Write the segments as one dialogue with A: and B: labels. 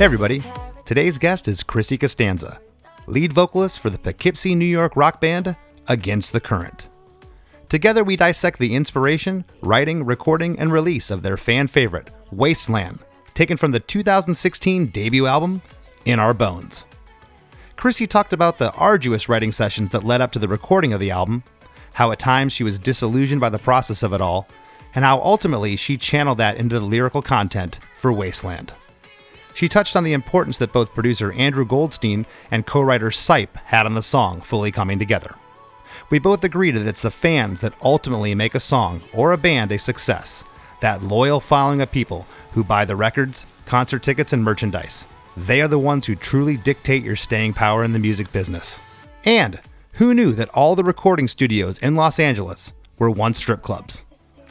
A: Hey everybody, today's guest is Chrissy Costanza, lead vocalist for the Poughkeepsie, New York rock band Against the Current. Together we dissect the inspiration, writing, recording, and release of their fan favorite, Wasteland, taken from the 2016 debut album, In Our Bones. Chrissy talked about the arduous writing sessions that led up to the recording of the album, how at times she was disillusioned by the process of it all, and how ultimately she channeled that into the lyrical content for Wasteland. She touched on the importance that both producer Andrew Goldstein and co writer Sipe had on the song fully coming together. We both agree that it's the fans that ultimately make a song or a band a success, that loyal following of people who buy the records, concert tickets, and merchandise. They are the ones who truly dictate your staying power in the music business. And who knew that all the recording studios in Los Angeles were once strip clubs?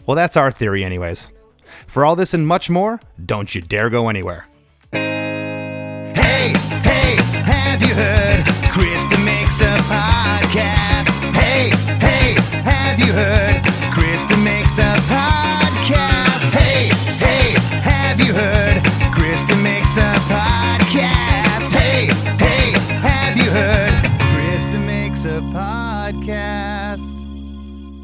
A: Well, that's our theory, anyways. For all this and much more, don't you dare go anywhere.
B: Krista makes a podcast. Hey, hey, have you heard? Krista makes a podcast. Hey, hey, have you heard? Krista makes a podcast. Hey, hey, have you heard? Krista makes a podcast.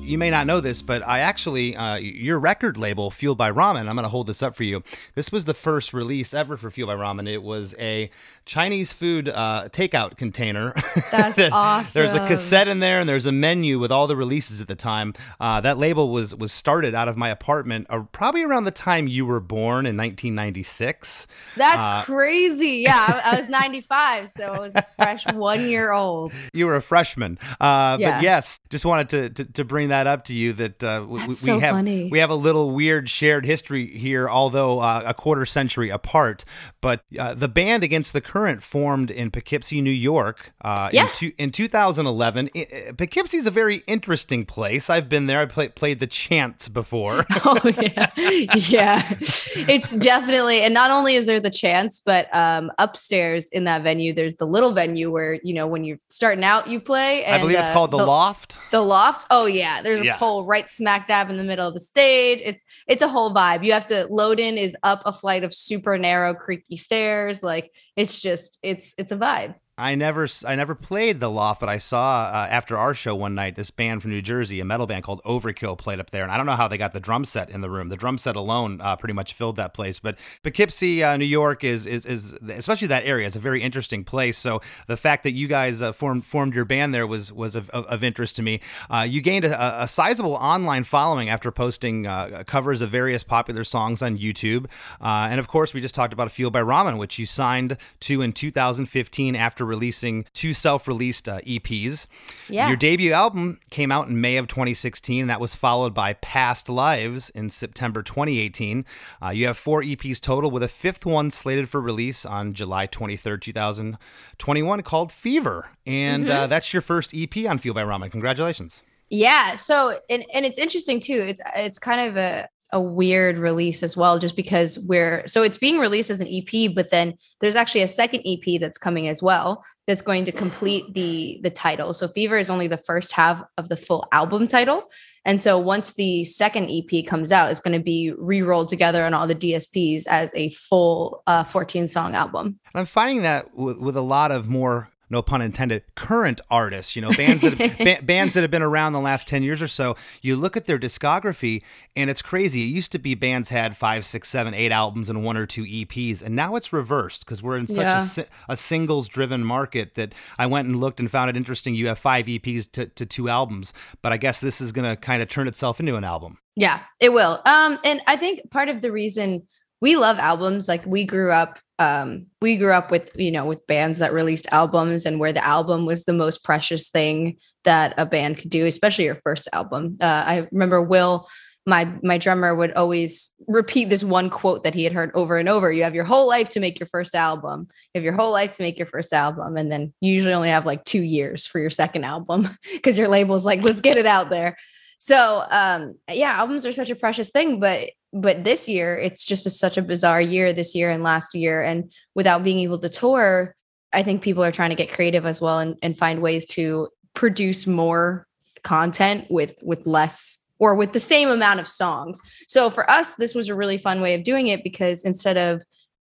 A: You may not know this, but I actually, uh, your record label, Fueled by Ramen, I'm going to hold this up for you. This was the first release ever for Fueled by Ramen. It was a Chinese food uh, takeout container.
C: That's awesome.
A: There's a cassette in there, and there's a menu with all the releases at the time. Uh, that label was was started out of my apartment, uh, probably around the time you were born in 1996.
C: That's
A: Uh,
C: crazy. Yeah, I, I was 95, so I was a fresh one year old.
A: You were a freshman, uh,
C: Yeah.
A: but yes, just wanted to, to, to bring that up to you. That uh, we
C: so
A: have
C: funny.
A: we have a little weird shared history here, although uh, a quarter century apart. But uh, the band Against the Current formed in Poughkeepsie, New York, uh,
C: Yeah.
A: in, two, in 2011. I- I- Poughkeepsie is a very interesting place. I've been there. I play, played the Chance before.
C: Oh yeah, yeah. It's definitely, and not only is there the chance, but um, upstairs in that venue, there's the little venue where you know when you're starting out, you play. And,
A: I believe it's
C: uh,
A: called the, Loft.
C: The loft. Oh yeah, there's
A: Yeah.
C: a pole right smack dab in the middle of the stage. It's it's a whole vibe. You have to load in is up a flight of super narrow, creaky stairs. Like it's just it's it's a vibe.
A: I never, I never played the Loft, but I saw uh, after our show one night this band from New Jersey, a metal band called Overkill, played up there, and I don't know how they got the drum set in the room. The drum set alone uh, pretty much filled that place. But Poughkeepsie, uh, New York, is, is is especially that area is a very interesting place. So the fact that you guys uh, formed formed your band there was was of, of, of interest to me. Uh, you gained a, a sizable online following after posting uh, covers of various popular songs on YouTube, and of course, we just talked about Fueled by Ramen, which you signed to in 2015 after releasing two self-released uh, EPs.
C: Yeah.
A: Your debut album came out in May of 2016. That was followed by Past Lives in September 2018. Uh, you have four EPs total, with a fifth one slated for release on July 23rd, 2021, called Fever. And uh, that's your first EP on Fueled by Ramen. Congratulations.
C: Yeah. So and and it's interesting too. It's it's kind of a a weird release as well, just because we're so it's being released as an EP, but then there's actually a second EP that's coming as well that's going to complete the the title. So Fever is only the first half of the full album title. And so once the second EP comes out, it's going to be re-rolled together on all the DSPs as a full uh, 14 song album.
A: I'm finding that with, with a lot of more no pun intended, current artists, you know, bands that ba- bands that have been around the last 10 years or so, you look at their discography and it's crazy. It used to be bands had five, six, seven, eight albums and one or two EPs, and now it's reversed because we're in such yeah. a, a singles driven market that I went and looked and found it interesting. You have five EPs to, to two albums, but I guess this is going to kind of turn itself into an album.
C: Yeah, it will. Um, and I think part of the reason we love albums, like we grew up um, we grew up with you know with bands that released albums and where the album was the most precious thing that a band could do especially your first album. Uh, i remember will my my drummer would always repeat this one quote that he had heard over and over you have your whole life to make your first album. You have your whole life to make your first album. And then you usually only have like two years for your second album because your label's like let's get it out there so um yeah albums are such a precious thing but but this year it's just a, such a bizarre year this year and last year and without being able to tour i think people are trying to get creative as well and, and find ways to produce more content with with less or with the same amount of songs. So for us this was a really fun way of doing it because instead of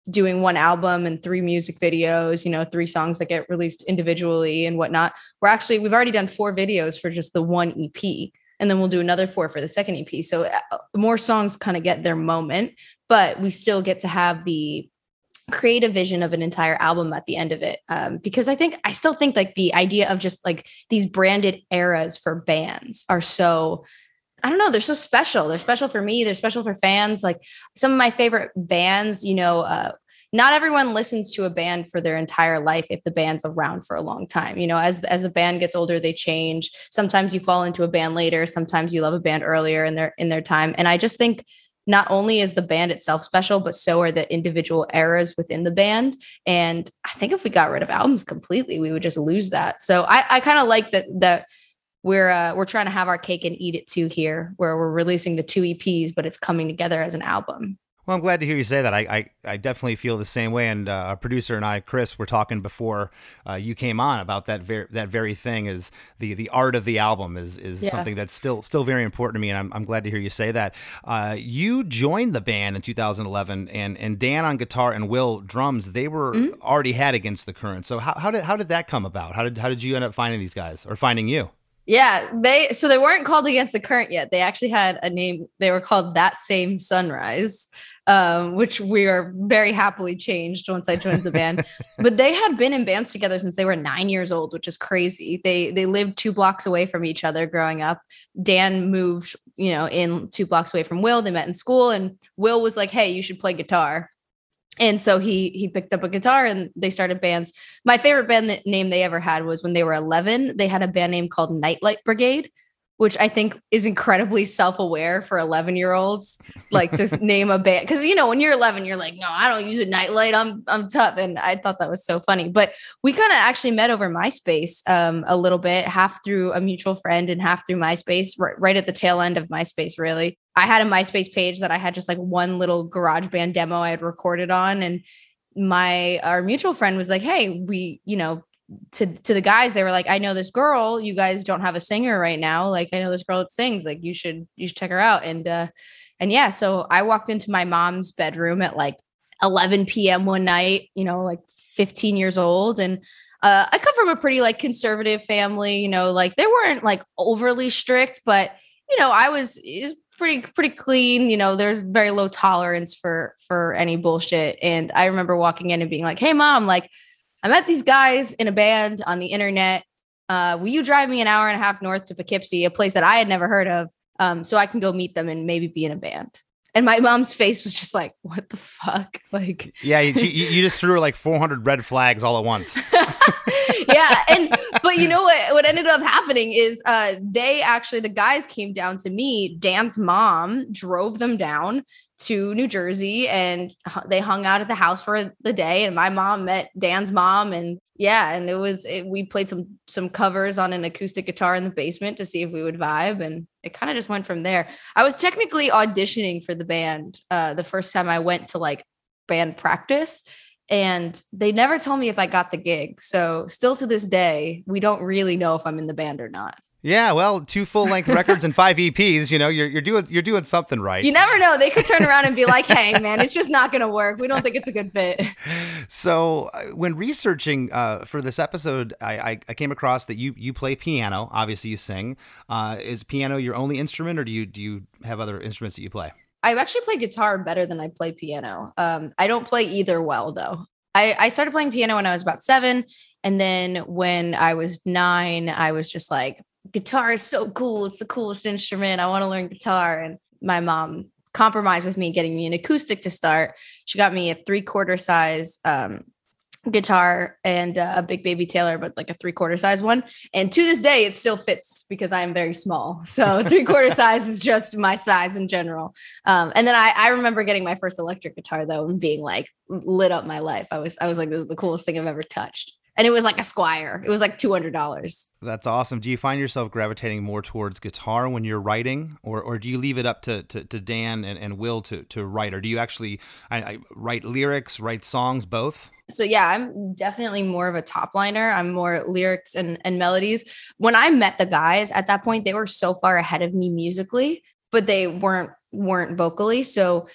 C: doing one album and three music videos you know three songs that get released individually and whatnot we're actually we've already done four videos for just the one ep and then we'll do another four for the second EP. So uh, more songs kind of get their moment, but we still get to have the creative vision of an entire album at the end of it. Um, because I think I still think like the idea of just like these branded eras for bands are so I don't know, they're so special. They're special for me. They're special for fans. Like some of my favorite bands, you know, uh, not everyone listens to a band for their entire life if the band's around for a long time. You know as as the band gets older they change. Sometimes you fall into a band later. Sometimes you love a band earlier in their in their time. And i just think not only is the band itself special but so are the individual eras within the band. And i think if we got rid of albums completely we would just lose that. So i i kind of like that that we're uh, we're trying to have our cake and eat it too here where we're releasing the two eps but it's coming together as an album
A: well, I'm glad to hear you say that. I, I, I definitely feel the same way. And uh, our producer and I, Chris, were talking before uh, you came on about that very that very thing. Is the the art of the album is is yeah. something that's still still very important to me, and I'm, I'm glad to hear you say that. Uh, you joined the band in 2011, and and Dan on guitar and Will drums. They were mm-hmm. already had against the current. So how, how did how did that come about? How did how did you end up finding these guys or finding you?
C: Yeah, they so they weren't called against the current yet. They actually had a name. They were called that same sunrise um, which we are very happily changed once I joined the band. but they had been in bands together since they were nine years old, which is crazy. They they lived two blocks away from each other growing up. Dan moved, you know, in two blocks away from Will. They met in school, and Will was like, "Hey, you should play guitar." And so he he picked up a guitar and they started bands. My favorite band name they ever had was when they were 11. They had a band name called Nightlight Brigade which I think is incredibly self-aware for 11 year olds. Like to name a band because you know when you're 11, you're like, no, I don't use a nightlight. I'm I'm tough, and I thought that was so funny. But we kind of actually met over MySpace um, a little bit, half through a mutual friend and half through MySpace, right, right at the tail end of MySpace. Really, I had a MySpace page that I had just like one little garage band demo I had recorded on, and my our mutual friend was like, hey, we you know to to the guys they were like i know this girl you guys don't have a singer right now like i know this girl that sings like you should you should check her out. And uh and yeah so i walked into my mom's bedroom at like 11 p.m one night you know like 15 years old. And uh i come from a pretty like conservative family you know like they weren't like overly strict but you know i was, was pretty pretty clean you know there's very low tolerance for for any bullshit. And i remember walking in and being like hey mom like I met these guys in a band on the internet. Uh, will you drive me an hour and a half north to Poughkeepsie, a place that I had never heard of, um, so I can go meet them and maybe be in a band? And my mom's face was just like, "What the fuck?" Like,
A: yeah, you, you just threw like 400 red flags all at once.
C: yeah, and but you know what? What ended up happening is uh, they actually the guys came down to me. Dan's mom drove them down to New Jersey and they hung out at the house for the day. And my mom met Dan's mom, and yeah, and it was it, we played some some covers on an acoustic guitar in the basement to see if we would vibe, and it kind of just went from there. I was technically auditioning for the band uh, the first time I went to like band practice. And they never told me if I got the gig. So, still to this day, we don't really know if I'm in the band or not.
A: Yeah, well, two full length records and five EPs. You know, you're you're doing you're doing something right.
C: You never know; they could turn around and be like, "Hey, man, it's just not going to work. We don't think it's a good fit."
A: So, uh, when researching uh, for this episode, I, I, I, came across that you you play piano. Obviously, you sing. Uh, is piano your only instrument, or do you do you have other instruments that you play?
C: I actually play guitar better than I play piano. Um, I don't play either well though. I, I started playing piano when I was about seven. And then when I was nine, I was just like, guitar is so cool. It's the coolest instrument. I want to learn guitar. And my mom compromised with me getting me an acoustic to start. She got me a three quarter size um, guitar and uh, a big baby Taylor, but like a three quarter size one. And to this day, it still fits because I am very small. So three quarter size is just my size in general. Um, and then I, I remember getting my first electric guitar though and being like lit up my life. I was I was like, this is the coolest thing I've ever touched. And it was like a Squier. It was like two hundred dollars.
A: That's awesome. Do you find yourself gravitating more towards guitar when you're writing, or, or do you leave it up to, to, to Dan and, and Will to, to write, or do you actually I, I write lyrics, write songs, both?
C: so yeah, I'm definitely more of a top liner. I'm more lyrics and, and melodies. When I met the guys at that point, they were so far ahead of me musically, but they weren't weren't vocally. So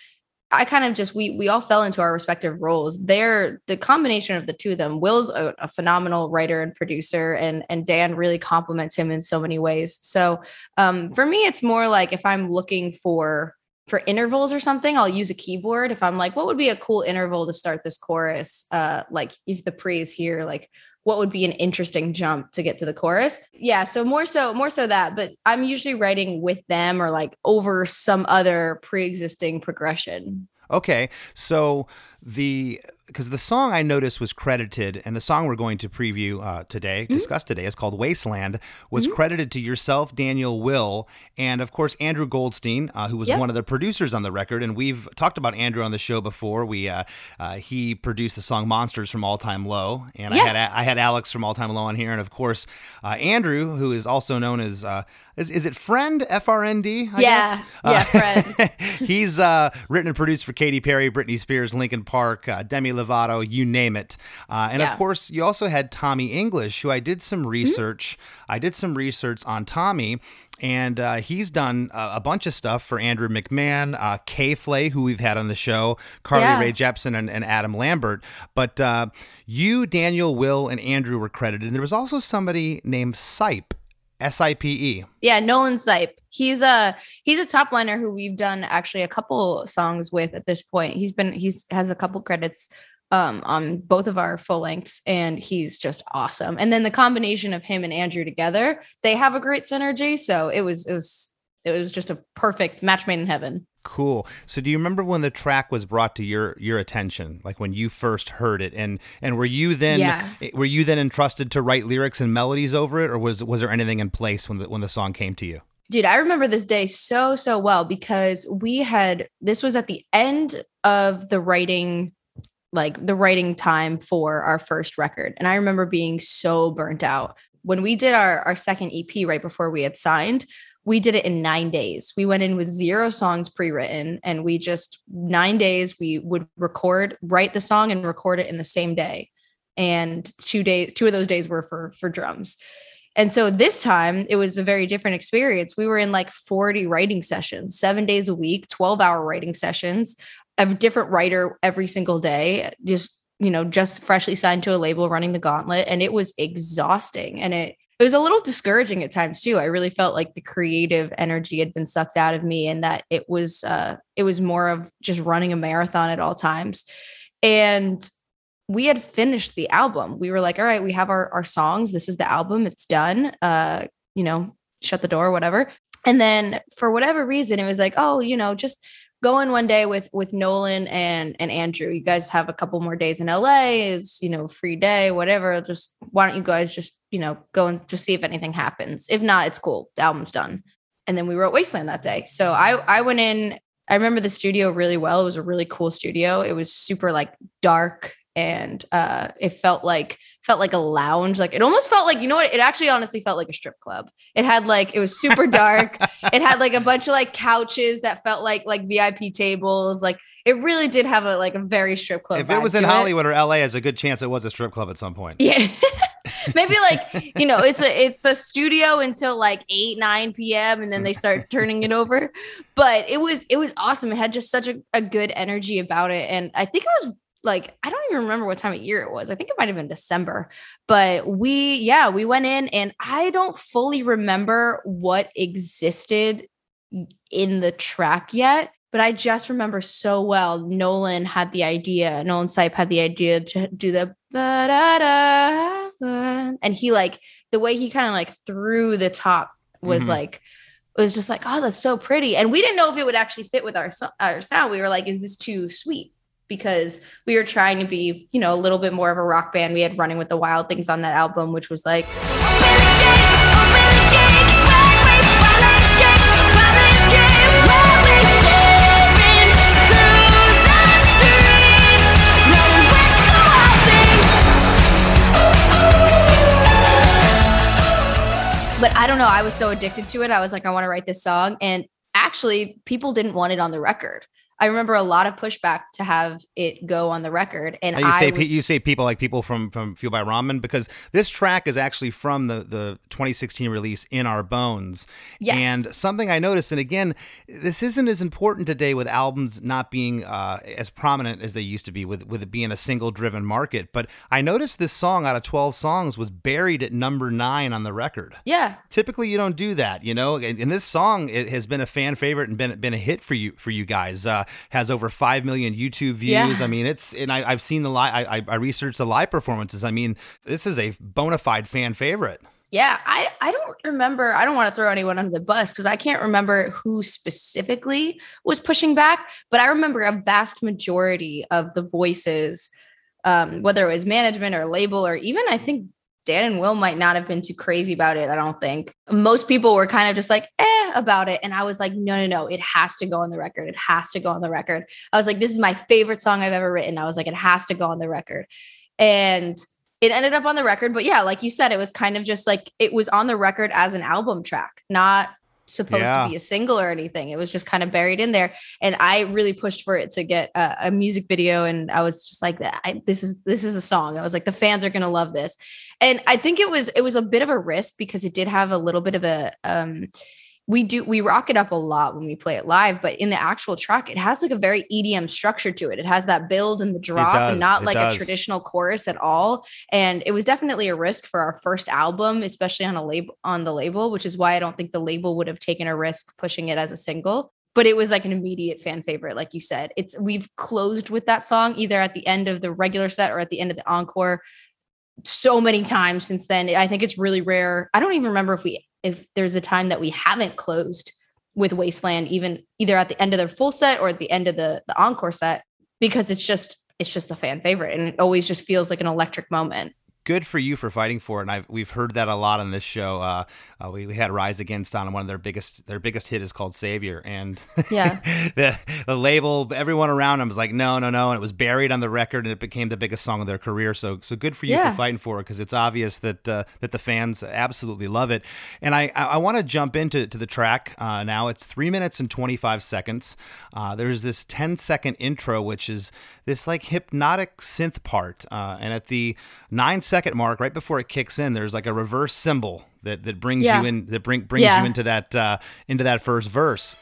C: I kind of just we we all fell into our respective roles. They're the combination of the two of them. Will's a, a, phenomenal writer and producer, and and Dan really complements him in so many ways. So um, for me, it's more like if I'm looking for for intervals or something, I'll use a keyboard. If I'm like, what would be a cool interval to start this chorus? Uh, like if the pre is here, like what would be an interesting jump to get to the chorus? Yeah. So more so, more so that, but I'm usually writing with them or like over some other pre-existing progression.
A: Okay. So the because the song I noticed was credited, and the song we're going to preview uh, today, mm-hmm. discuss today, is called Wasteland, was mm-hmm. credited to yourself, Daniel Will, and of course Andrew Goldstein, uh, who was yep. one of the producers on the record. And we've talked about Andrew on the show before. We uh, uh he produced the song Monsters from All Time Low, and yeah. I had I had Alex from All Time Low on here, and of course uh, Andrew, who is also known as uh, is, is it Friend F R N D?
C: Yeah, yeah, Friend.
A: he's written and produced for Katy Perry, Britney Spears, Linkin Park, Demi Lovato, you name it. Uh, and yeah. of course, you also had Tommy English, who I did some mm-hmm. research. Mm-hmm. I did some research on Tommy. And uh, he's done a, a, bunch of stuff for Andrew McMahon, uh, K-Flay, who we've had on the show, Carly yeah. Rae Jepsen, and, and, Adam Lambert. But uh, you, Daniel, Will, and Andrew were credited. And there was also somebody named Sipe, S I P E.
C: Yeah, Nolan Sipe. He's a he's a top liner who we've done actually a couple songs with at this point. He's been he's has a couple credits um, on both of our full lengths, and he's just awesome. And then the combination of him and Andrew together, they have a great synergy. So it was it was it was just a perfect match made in heaven.
A: Cool. So do you remember when the track was brought to your your attention, like when you first heard it, and and were you then yeah. Eh, were you then entrusted to write lyrics and melodies over it, or was was there anything in place when the when the song came to you?
C: Dude, I remember this day so so well because we had this was at the end of the writing like the writing time for our first record. And I remember being so burnt out. When we did our, our second EP right before we had signed, we did it in nine days. We went in with zero songs pre written, and we just nine days we would record, write the song, and record it in the same day. And two days, two of those days were for for drums. And so this time it was a very different experience. We were in like 40 writing sessions, seven days a week, 12 hour writing sessions a different writer every single day, just, you know, just freshly signed to a label running the gauntlet. And it was exhausting. And it, it was a little discouraging at times too. I really felt like the creative energy had been sucked out of me and that it was uh it was more of just running a marathon at all times. And we had finished the album. We were like, all right, we have our our songs. This is the album. It's done. Uh, you know, shut the door, whatever. And then for whatever reason, it was like, oh, you know, just go in one day with with Nolan and and Andrew. You guys have a couple more days in LA. It's you know free day, whatever. Just why don't you guys just you know go and just see if anything happens. If not, it's cool. The album's done. And then we wrote Wasteland that day. So I I went in I remember the studio really well. It was a really cool studio. It was super like dark and uh it felt like felt like a lounge like it almost felt like you know what it actually honestly felt like a strip club. It had like it was super dark. It had like a bunch of like couches that felt like like vip tables. Like it really did have a like a very strip club
A: if it was in hollywood or la there's a good chance it was a strip club at some point.
C: Yeah. Maybe like you know it's a it's a studio until like 8 9 p.m and then they start turning it over. But it was it was awesome. It had just such a, a good energy about it. And i think it was like I don't even remember what time of year it was. I think it might have been December. But we yeah, we went in and I don't fully remember what existed in the track yet, but I just remember so well Nolan had the idea, Nolan Sipe had the idea to do the and he like the way he kind of like threw the top was mm-hmm. like it was just like, oh, that's so pretty. And we didn't know if it would actually fit with our, our sound. We were like, is this too sweet? Because we were trying to be, you know, a little bit more of a rock band. We had Running with the Wild Things on that album, which was like. But I don't know. I was so addicted to it. I was like, I want to write this song. And actually, people didn't want it on the record. I remember a lot of pushback to have it go on the record. And
A: you say
C: was,
A: you say people like people from from Fueled by Ramen because this track is actually from the the 2016 release In Our Bones.
C: Yes.
A: And something I noticed, and again, this isn't as important today with albums not being uh, as prominent as they used to be with with it being a single driven market. But I noticed this song out of 12 songs was buried at number nine on the record.
C: Yeah.
A: Typically, you don't do that, you know. And, and this song it has been a fan favorite and been been a hit for you for you guys. Uh, has over five million YouTube views. Yeah. I mean, it's and I, have seen the live. I, I researched the live performances. I mean, this is a bona fide fan favorite.
C: Yeah, I I don't remember. I don't want to throw anyone under the bus because I can't remember who specifically was pushing back, but I remember a vast majority of the voices um, whether it was management or label or even I think Dan and Will might not have been too crazy about it. I don't think most people were kind of just like, eh, about it. And I was like, no, no, no, it has to go on the record. It has to go on the record. I was like, this is my favorite song I've ever written. I was like, it has to go on the record. And it ended up on the record. But yeah, like you said, it was kind of just like it was on the record as an album track, not supposed yeah. to be a single or anything. It was just kind of buried in there. And I really pushed for it to get a, a music video. And I was just like, I, this is this is a song. I was like, the fans are gonna love this. And I think it was it was a bit of a risk because it did have a little bit of a um we do we rock it up a lot when we play it live but in the actual track it has like a very edm structure to it. It has that build and the drop and not like a traditional chorus at all. And it was definitely a risk for our first album especially on a label on the label which is why i don't think the label would have taken a risk pushing it as a single. But it was like an immediate fan favorite like you said. It's we've closed with that song either at the end of the regular set or at the end of the encore so many times since then. I think it's really rare. I don't even remember if we if there's a time that we haven't closed with Wasteland, even either at the end of their full set or at the end of the the encore set, because it's just it's just a fan favorite and it always just feels like an electric moment
A: good for you for fighting for it. And I've, we've heard that a lot on this show. Uh, uh, we, we, had Rise Against on one of their biggest their biggest hit is called Savior, and
C: yeah,
A: the, the label, everyone around them was like, no, no, no, and it was buried on the record, and it became the biggest song of their career. So so good for you yeah. for fighting for it because it's obvious that uh, that the fans absolutely love it. And I I, I want to jump into to the track uh, now. It's three minutes and twenty five seconds. Uh, there's this 10 second intro, which is this like hypnotic synth part, uh, and at the nine second mark, right before it kicks in, there's like a reverse cymbal that that brings yeah. you in that bring brings yeah. you into that uh, into that first verse.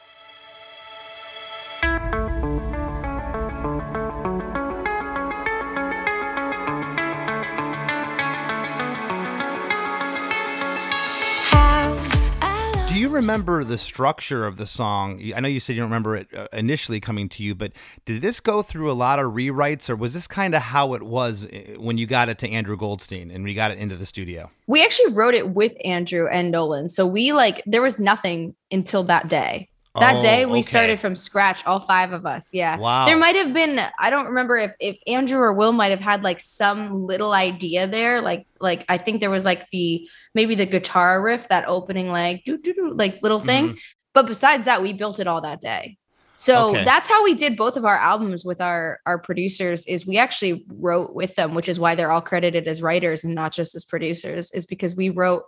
A: Remember the structure of the song? I know you said you don't remember it uh, initially coming to you, but did this go through a lot of rewrites, or was this kind of how it was uh, when you got it to Andrew Goldstein and we got it into the studio?
C: We actually wrote it with Andrew and Nolan, so we like there was nothing until that day. That oh, day we okay. started from scratch, all five of us. Yeah.
A: Wow.
C: There might have been, I don't remember if if Andrew or Will might have had like some little idea there. Like, like I think there was like the maybe the guitar riff, that opening like do do do like little thing. Mm-hmm. But besides that, we built it all that day. So
A: Okay.
C: that's how we did both of our albums with our our producers is we actually wrote with them, which is why they're all credited as writers and not just as producers, is because we wrote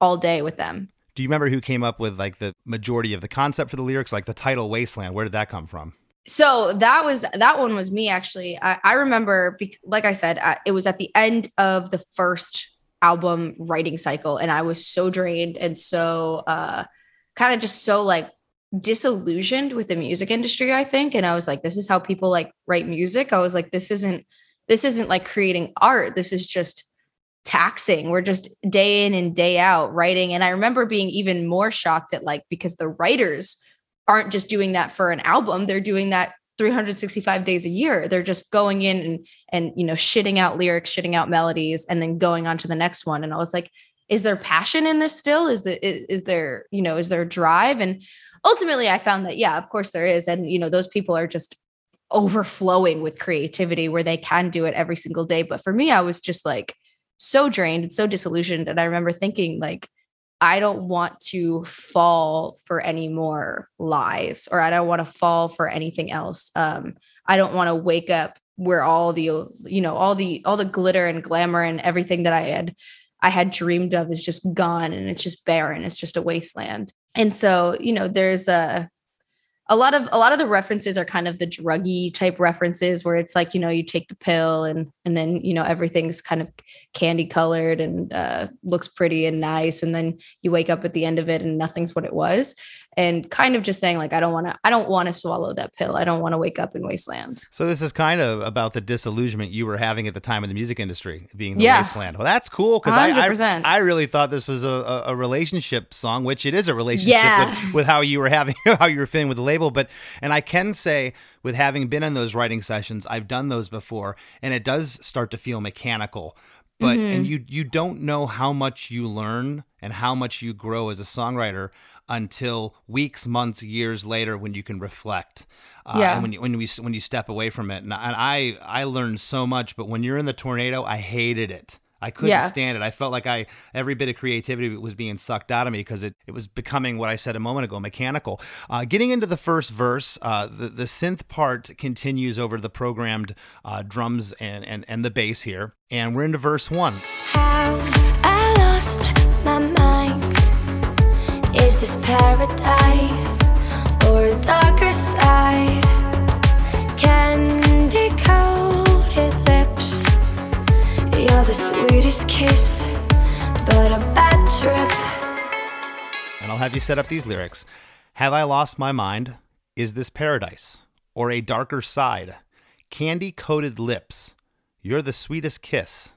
C: all day with them.
A: Do you remember who came up with like the majority of the concept for the lyrics, like the title "Wasteland"? Where did that come from?
C: So that was that one was me actually. I, I remember, like I said, I, it was at the end of the first album writing cycle, and I was so drained and so uh, kind of just so like disillusioned with the music industry. I think, and I was like, this is how people like write music. I was like, this isn't this isn't like creating art. This is just taxing. We're just day in and day out writing. And I remember being even more shocked at like because the writers aren't just doing that for an album, they're doing that 365 days a year. They're just going in and and you know shitting out lyrics, shitting out melodies and then going on to the next one. And I was like, is there passion in this still? Is the is, is there, you know, is there drive? And ultimately I found that yeah, of course there is and you know those people are just overflowing with creativity where they can do it every single day. But for me, I was just like so drained and so disillusioned. And I remember thinking, like, I don't want to fall for any more lies or I don't want to fall for anything else. Um, I don't want to wake up where all the, you know, all the all the glitter and glamour and everything that I had I had dreamed of is just gone and it's just barren. It's just a wasteland. And so, you know, there's a a lot of a lot of the references are kind of the druggy type references where it's like you know you take the pill and and then you know everything's kind of candy colored and uh, looks pretty and nice. And then you wake up at the end of it and nothing's what it was and kind of just saying like I don't want to I don't want to swallow that pill I don't want to wake up in wasteland
A: So this is kind of about the disillusionment you were having at the time in the music industry, being the
C: Yeah.
A: wasteland. Well, that's cool because I, I I really thought this was a, a, relationship song, which it is a relationship
C: Yeah.
A: with, with how you were having how you were feeling with the label. But and I can say, with having been in those writing sessions, I've done those before, and it does start to feel mechanical. But
C: Mm-hmm.
A: and you you don't know how much you learn and how much you grow as a songwriter until weeks, months, years later when you can reflect. Uh,
C: Yeah.
A: And when you when we when you step away from it, and, and I I learned so much. But when you're in the tornado, I hated it. I couldn't
C: Yeah.
A: stand it. I felt like I every bit of creativity was being sucked out of me because it, it was becoming what I said a moment ago, mechanical. Uh, getting into the first verse, uh, the the synth part continues over the programmed uh, drums and, and and the bass here, and we're into verse one.
D: Is this paradise or a darker side? Candy coated lips, you're the sweetest kiss, but a bad trip.
A: and I'll have you set up these lyrics. Have I lost my mind? Is this paradise or a darker side? Candy coated lips, you're the sweetest kiss,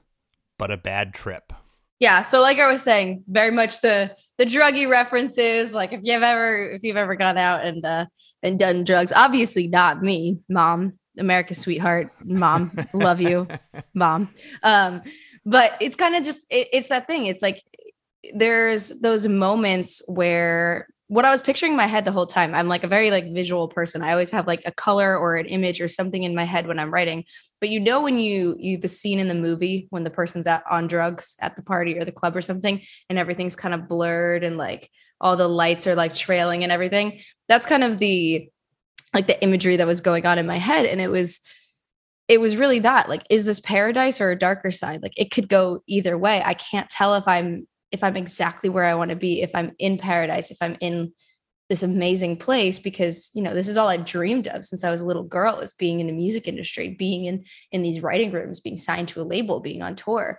A: but a bad trip.
C: Yeah so like I was saying very much the the druggy references like if you've ever if you've ever gone out and uh and done drugs obviously not me mom America's sweetheart mom love you mom. Um but it's kind of just it, it's that thing it's like there's those moments where what I was picturing in my head the whole time, I'm like a very like visual person. I always have like a color or an image or something in my head when I'm writing. But you know when you you the scene in the movie when the person's out on drugs at the party or the club or something and everything's kind of blurred and like all the lights are like trailing and everything. That's kind of the like the imagery that was going on in my head and it was it was really that like is this paradise or a darker side like it could go either way i can't tell if i'm if i'm exactly where i want to be if i'm in paradise if i'm in this amazing place because you know this is all i dreamed of since i was a little girl is being in the music industry being in in these writing rooms being signed to a label being on tour.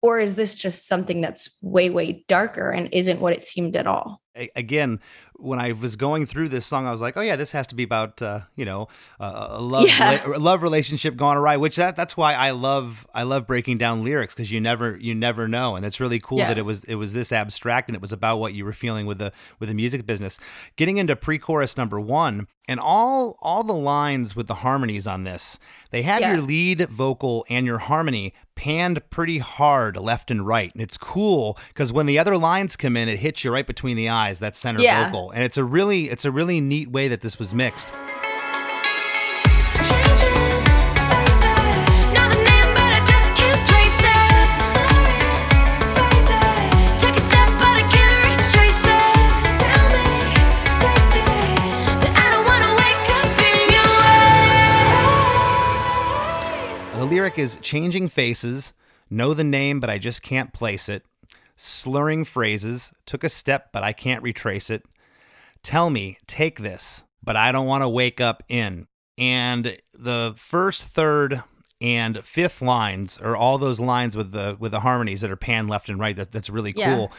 C: Or is this just something that's way way darker and isn't what it seemed at all
A: again, when I was going through this song, I was like, "Oh yeah, this has to be about uh, you know uh, a love
C: Yeah.
A: love relationship gone awry." Which that that's why I love I love breaking down lyrics because you never you never know, and it's really cool
C: Yeah.
A: that it was it was this abstract and it was about what you were feeling with the with the music business. Getting into pre-chorus number one and all all the lines with the harmonies on this, they have
C: Yeah.
A: your lead vocal and your harmony panned pretty hard left and right. And it's cool because when the other lines come in, it hits you right between the eyes, harmonize that center
C: yeah.
A: vocal, and it's a really it's a really neat way that this was mixed.
D: The
A: lyric is changing faces, know the name, but I just can't place it. Slurring phrases, took a step, but I can't retrace it. Tell me, take this, but I don't want to wake up in. And the first, third, and fifth lines are all those lines with the with the harmonies that are panned left and right. That, that's really
C: Yeah.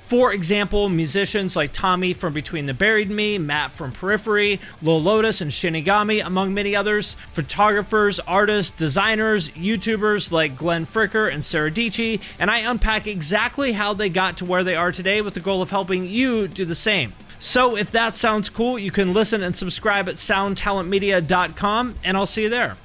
E: For example, musicians like Tommy from Between the Buried Me, Matt from Periphery, Lil Lotus and Shinigami, among many others, photographers, artists, designers, YouTubers like Glenn Fricker and Sarah Dietschy, and I unpack exactly how they got to where they are today with the goal of helping you do the same. So if that sounds cool, you can listen and subscribe at soundtalentmedia.com, and I'll see you there.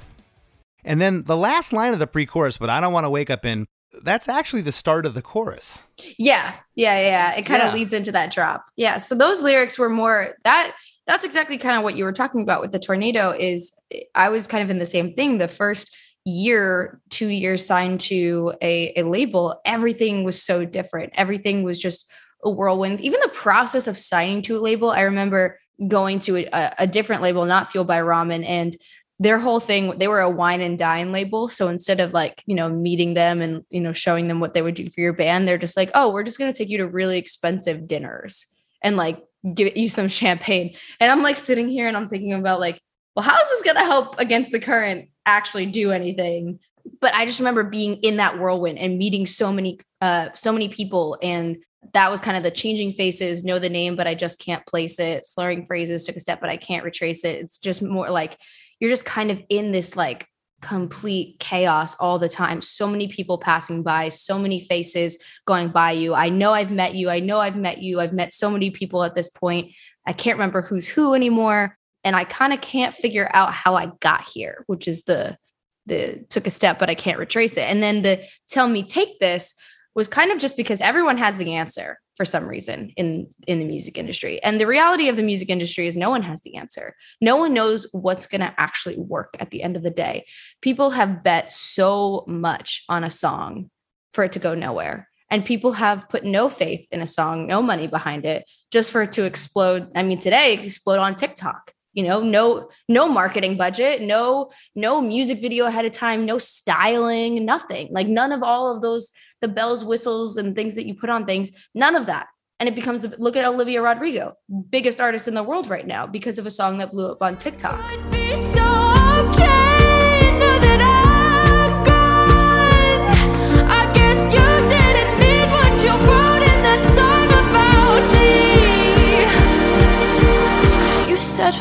A: And then the last line of the pre-chorus, but I don't want to wake up in. That's actually the start of the chorus.
C: Yeah, yeah, yeah. It kind of
A: Yeah.
C: leads into that drop. Yeah. So those lyrics were more that that's exactly kind of what you were talking about with the tornado is I was kind of in the same thing. The first year, two years signed to a, a label, everything was so different. Everything was just a whirlwind. Even the process of signing to a label, I remember going to a, a different label, not Fueled by Ramen, and their whole thing they were a wine and dine label. So instead of like you know meeting them and you know showing them what they would do for your band they're just like oh we're just going to take you to really expensive dinners and like give you some champagne. And i'm like sitting here and i'm thinking about like well how is this going to help against the current actually do anything? But i just remember being in that whirlwind and meeting so many uh so many people and that was kind of the changing faces know the name but i just can't place it. Slurring phrases took a step but i can't retrace it. It's just more like you're just kind of in this like complete chaos all the time. So many people passing by, so many faces going by you. I know I've met you. I know I've met you. I've met so many people at this point. I can't remember who's who anymore. And I kind of can't figure out how I got here, which is the the took a step, but I can't retrace it. And then the tell me take this was kind of just because everyone has the answer for some reason in in the music industry. And the reality of the music industry is no one has the answer. No one knows what's going to actually work at the end of the day. People have bet so much on a song for it to go nowhere. And people have put no faith in a song, no money behind it, just for it to explode. I mean, today explode on TikTok. You know, no no marketing budget, no no music video ahead of time, no styling, nothing. Like none of all of those the bells, whistles, and things that you put on things, none of that. And it becomes look at Olivia Rodrigo, biggest artist in the world right now because of a song that blew up on TikTok.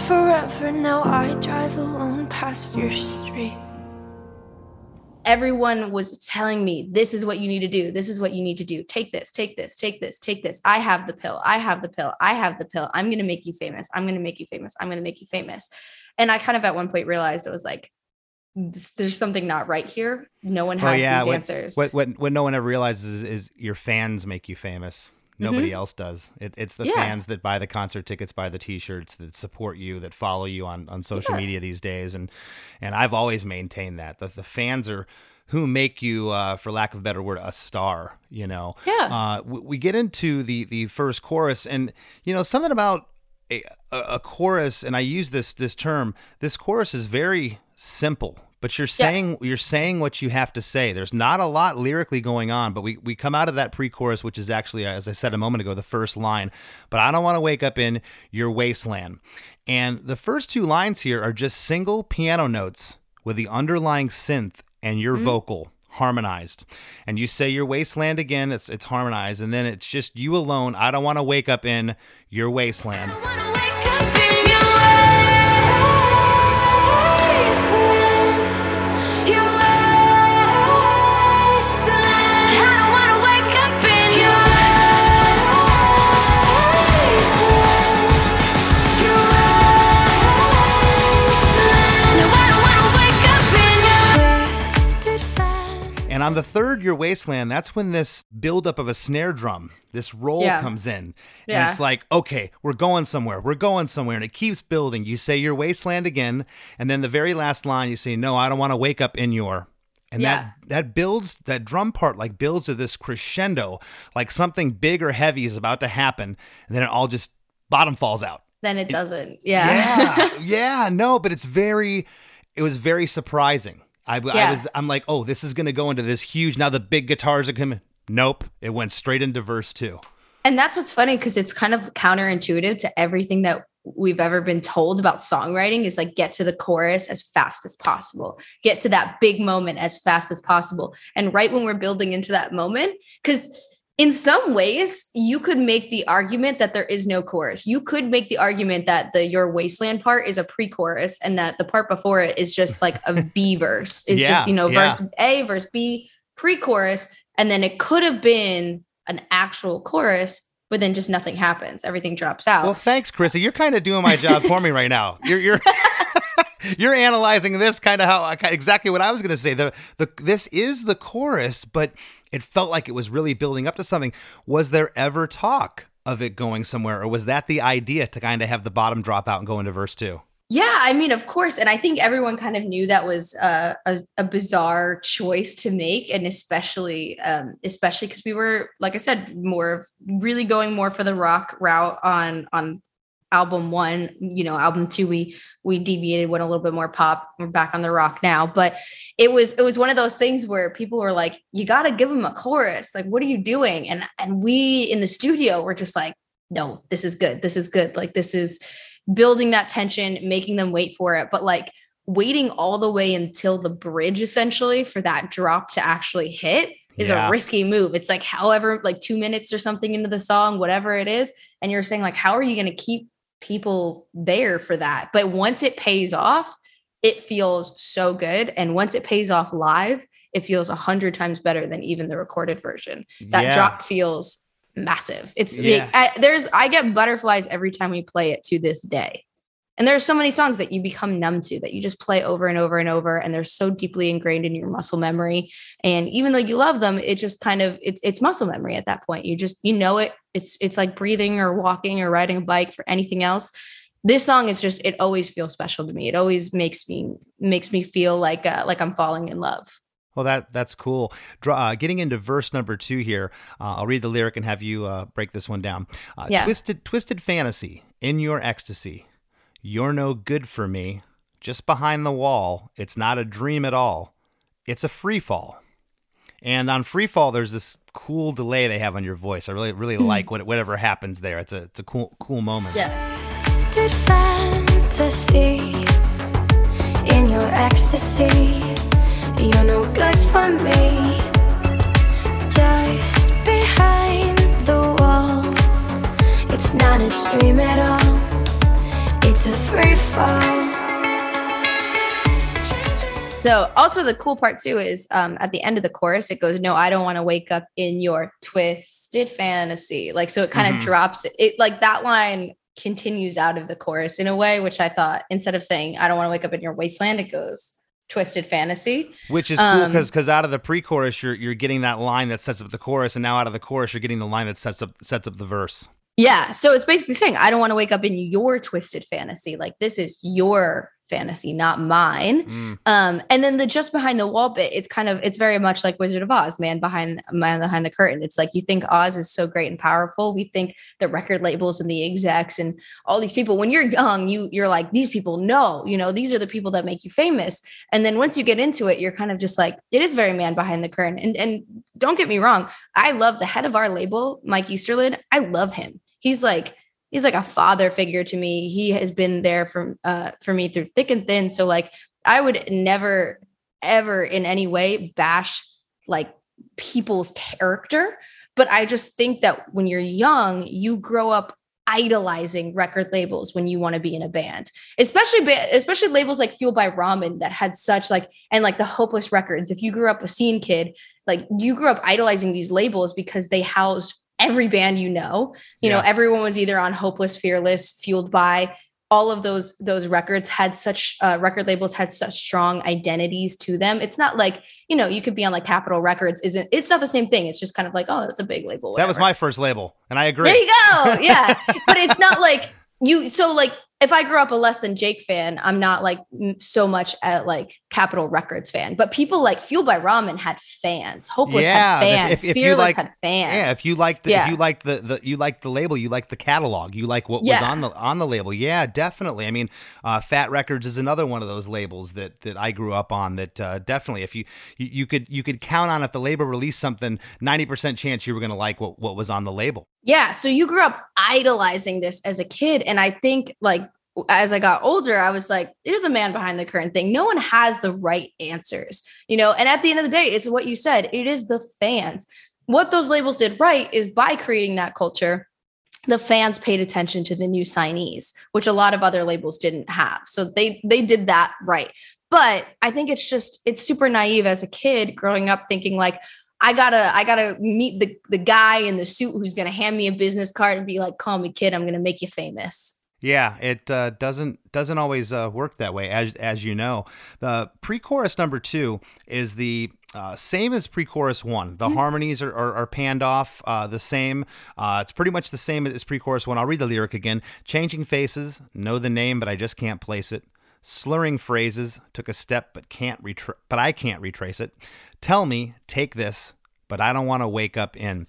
D: Forever, now I drive alone past your street.
C: Everyone was telling me this is what you need to do. This is what you need to do. Take this take this take this take this. I have the pill. I have the pill. I have the pill. I'm going to make you famous. I'm going to make you famous. I'm going to make you famous. And i kind of at one point realized it was like there's something not right here. No one oh, has these
A: what,
C: answers.
A: What, what what no one ever realizes is, is your fans make you famous. Nobody else does. It, it's the
C: Mm-hmm. Yeah.
A: fans that buy the concert tickets, buy the T-shirts, that support you, that follow you on, on social
C: Yeah.
A: media these days, and and I've always maintained that the, the fans are who make you, uh, for lack of a better word, a star. You know.
C: Yeah.
A: Uh, we, we get into the the first chorus, and you know something about a, a, a chorus, and I use this this term. This chorus is very simple, but you're saying you're saying what you have to say. There's not a lot lyrically going on, but we we come out of that pre-chorus, which is actually, uh, as I said a moment ago, the first line. But I don't want to wake up in your wasteland. And the first two lines here are just single piano notes with the underlying synth and your mm-hmm. vocal harmonized. And you say your wasteland again, it's it's harmonized, and then it's just you alone. I don't want to wake up in your wasteland. On the third, your wasteland, that's when this buildup of a snare drum, this roll
C: Yeah.
A: comes in. And
C: Yeah.
A: it's like, okay, we're going somewhere. We're going somewhere. And it keeps building. You say your wasteland again. And then the very last line, you say, no, I don't want to wake up in your. And
C: Yeah.
A: that that builds that drum part like builds to this crescendo, like something big or heavy is about to happen, and then it all just bottom falls out.
C: Then it doesn't. Yeah.
A: Yeah, yeah, no, but it's very, it was very surprising. I, I was, I'm like, oh, this is gonna go into this huge. Now the big guitars are coming. Nope, it went straight into verse two.
C: And that's what's funny because it's kind of counterintuitive to everything that we've ever been told about songwriting is like get to the chorus as fast as possible, get to that big moment as fast as possible. And right when we're building into that moment, because in some ways you could make the argument that there is no chorus. You could make the argument that the your wasteland part is a pre-chorus and that the part before it is just like a B verse. It's
A: Yeah,
C: just, you know,
A: yeah.
C: verse A, verse B, pre-chorus, and then it could have been an actual chorus, but then just nothing happens. Everything drops out.
A: Well, thanks, Chrissy. You're kind of doing my job for me right now. You're you're you're analyzing this kind of how I- exactly what I was going to say. The the this is the chorus, but it felt like it was really building up to something. Was there ever talk of it going somewhere, or was that the idea to kind of have the bottom drop out and go into verse two?
C: yeah, I mean, of course. And I think everyone kind of knew that was uh, a, a bizarre choice to make. And especially, um, especially because we were, like I said, more of really going more for the rock route on, on album one, you know, album two, we, we deviated, went a little bit more pop. We're back on the rock now, but it was, it was one of those things where people were like, you got to give them a chorus. Like, what are you doing? And, and we in the studio were just like, no, this is good. This is good. Like, this is, building that tension, making them wait for it, but like waiting all the way until the bridge essentially for that drop to actually hit is
A: Yeah.
C: a risky move. It's like however like 2 minutes or something into the song, whatever it is, and you're saying like how are you going to keep people there for that? But once it pays off, it feels so good and once it pays off live, it feels a hundred times better than even the recorded version. That
A: Yeah.
C: drop feels massive. It's
A: Yeah.
C: the, I, there's I get butterflies every time we play it to this day. And there's so many songs that you become numb to that you just play over and over and over and they're so deeply ingrained in your muscle memory and even though you love them it just kind of it's it's muscle memory at that point. You just you know it. It's it's like breathing or walking or riding a bike for anything else. This song is just it always feels special to me. It always makes me makes me feel like uh, like I'm falling in love.
A: Well, that that's cool. Draw, uh, getting into verse number two here, uh, I'll read the lyric and have you uh, break this one down. Uh,
C: Yeah.
A: Twisted, twisted fantasy in your ecstasy. You're no good for me. Just behind the wall, it's not a dream at all. It's a free fall. And on free fall, there's this cool delay they have on your voice. I really, really hmm. like what, whatever happens there. It's a, it's a cool, cool moment.
C: Yeah.
D: Fantasy in your ecstasy. You're no good for me. Just behind the wall, it's not a dream at all. It's a free fall.
C: So also the cool part too is um, at the end of the chorus it goes no I don't want to wake up in your twisted fantasy like so it kind
A: Mhm.
C: of drops it like that line continues out of the chorus in a way which I thought instead of saying I don't want to wake up in your wasteland it goes twisted fantasy
A: Which is cool
C: Um,
A: because because out of the pre-chorus you're you're getting that line that sets up the chorus, and now out of the chorus you're getting the line that sets up sets up the verse.
C: Yeah so it's basically saying I don't want to wake up in your twisted fantasy like this is your fantasy not mine
A: Mm.
C: Um, and then the just behind the wall bit, it's kind of it's very much like Wizard of Oz, man behind man behind the curtain. It's like you think Oz is so great and powerful. We think the record labels and the execs and all these people. When you're young, you you're like these people know, you know, these are the people that make you famous. And then once you get into it, you're kind of just like it is very man behind the curtain. And and don't get me wrong, I love the head of our label, Mike Easterlin. I love him. He's like he's like a father figure to me. He has been there for uh for me through thick and thin. So like I would never ever in any way bash like people's character, but I just think that when you're young, you grow up idolizing record labels when you want to be in a band especially especially labels like fueled by ramen that had such like and like the hopeless records if you grew up a scene kid like you grew up idolizing these labels because they housed every band you know you know everyone was either on hopeless fearless fueled by all of those those records had such uh, record labels had such strong identities to them. It's not like you know you could be on like Capitol Records. Isn't it's not the same thing. It's just kind of like oh, it's a big label.
A: That was my first label, and I agree.
C: There you go. Yeah. but it's not like you so like if I grew up a less than Jake fan, I'm not like so much at like Capitol Records fan. But people like Fueled by Ramen had fans. Hopeless
A: Yeah,
C: had
A: if-
C: fans.
A: if- if you
C: Fearless
A: like-
C: had fans.
A: Yeah, if you like the,
C: Yeah.
A: if you like the, the you liked the label, you like the catalog, you like what was on the on the label. Yeah, definitely. I mean, uh, Fat Records is another one of those labels that that I grew up on. That uh, definitely, if you, you you could you could count on if the label released something, ninety percent chance you were going to like what what was on the label.
C: Yeah. So you grew up idolizing this as a kid. And I think like as I got older, I was like, it is a man behind the current thing. No one has the right answers, you know? And at the end of the day, it's what you said. It is the fans. What those labels did right is by creating that culture, the fans paid attention to the new signees, which a lot of other labels didn't have. So they they did that right. But I think it's just it's super naive as a kid growing up thinking like I gotta I gotta meet the the guy in the suit who's gonna hand me a business card and be like, call me kid, I'm gonna make you famous.
A: Yeah, it uh, doesn't doesn't always uh, work that way, as as you know. The pre-chorus number two is the uh, same as pre-chorus one. The harmonies are, are, are panned off uh, the same. Uh, it's pretty much the same as pre-chorus one. I'll read the lyric again. Changing faces, know the name, but I just can't place it. Slurring phrases, took a step but can't retra- but I can't retrace it. Tell me, take this, but I don't want to wake up in.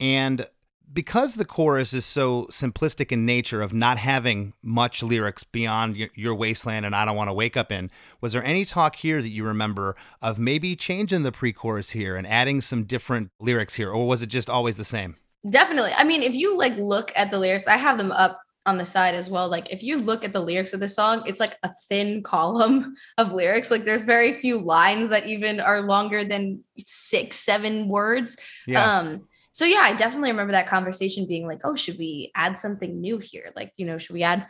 A: And because the chorus is so simplistic in nature of not having much lyrics beyond your, your wasteland and I don't want to wake up in, was there any talk here that you remember of maybe changing the pre-chorus here and adding some different lyrics here, or was it just always the same?
C: Definitely. I mean, if you like look at the lyrics, I have them up on the side as well. Like if you look at the lyrics of the song, it's like a thin column of lyrics. Like there's very few lines that even are longer than six, seven words.
A: Yeah.
C: Um, so yeah, I definitely remember that conversation being like, oh, should we add something new here? Like, you know, should we add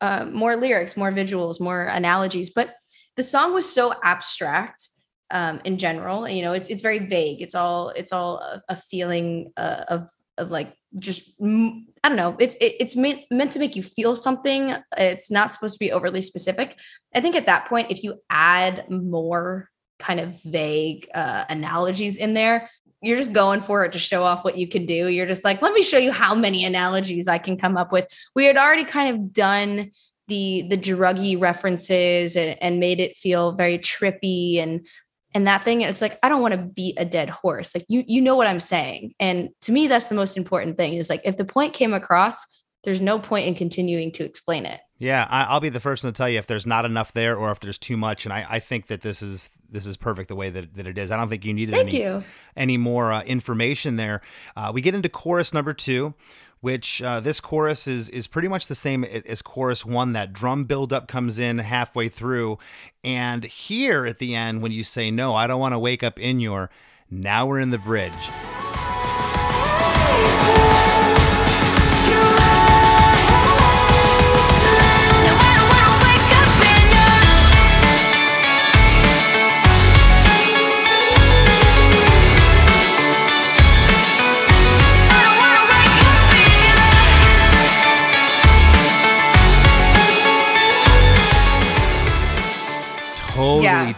C: uh, more lyrics, more visuals, more analogies? But the song was so abstract um, in general. You know, it's it's very vague. It's all it's all a, a feeling uh, of of like just I don't know. It's it, it's meant meant to make you feel something. It's not supposed to be overly specific. I think at that point, if you add more kind of vague uh, analogies in there, you're just going for it to show off what you can do. You're just like, let me show you how many analogies I can come up with. We had already kind of done the the druggy references and, and made it feel very trippy and and that thing. It's like I don't want to beat a dead horse. Like you you know what I'm saying. And to me, that's the most important thing. Is like if the point came across, there's no point in continuing to explain it.
A: Yeah, I, I'll be the first one to tell you if there's not enough there or if there's too much, and I, I think that this is this is perfect the way that, that it is. I don't think you needed
C: Thank
A: any
C: you.
A: any more uh, information there. Uh, we get into chorus number two, which uh, this chorus is is pretty much the same as chorus one. That drum buildup comes in halfway through, and here at the end when you say no, I don't want to wake up in your. Now we're in the bridge.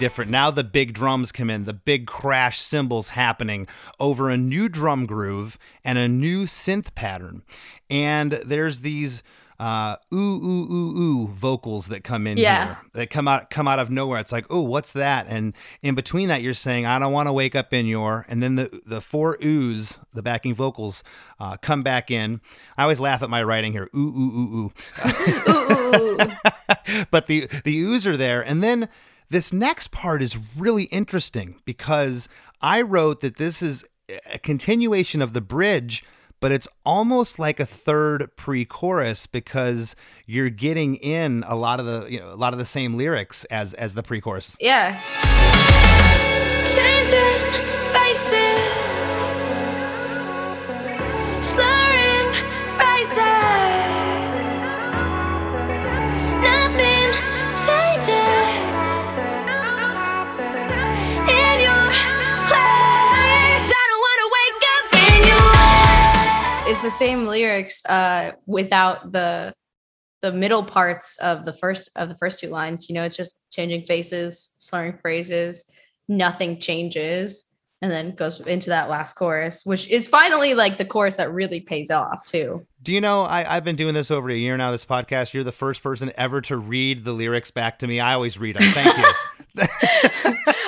A: Different. Now the big drums come in, the big crash cymbals happening over a new drum groove and a new synth pattern. And there's these uh, ooh ooh ooh ooh vocals that come in
C: Yeah.
A: here that come out come out of nowhere. It's like, oh, what's that? And in between that, you're saying, I don't want to wake up in your. And then the the four oohs, the backing vocals, uh, come back in. I always laugh at my writing here. Ooh ooh ooh ooh.
C: Ooh,
A: but the the oohs are there, and then this next part is really interesting because I wrote that this is a continuation of the bridge, but it's almost like a third pre-chorus because you're getting in a lot of the you know a lot of the same lyrics as as the pre-chorus.
C: yeah.
D: Changing faces, slurring
C: It's the same lyrics uh without the the middle parts of the first of the first two lines, you know, it's just changing faces, slurring phrases, nothing changes, and then goes into that last chorus, which is finally like the chorus that really pays off too.
A: Do you know I, I've been doing this over a year now, this podcast. You're the first person ever to read the lyrics back to me. I always read them. Thank you.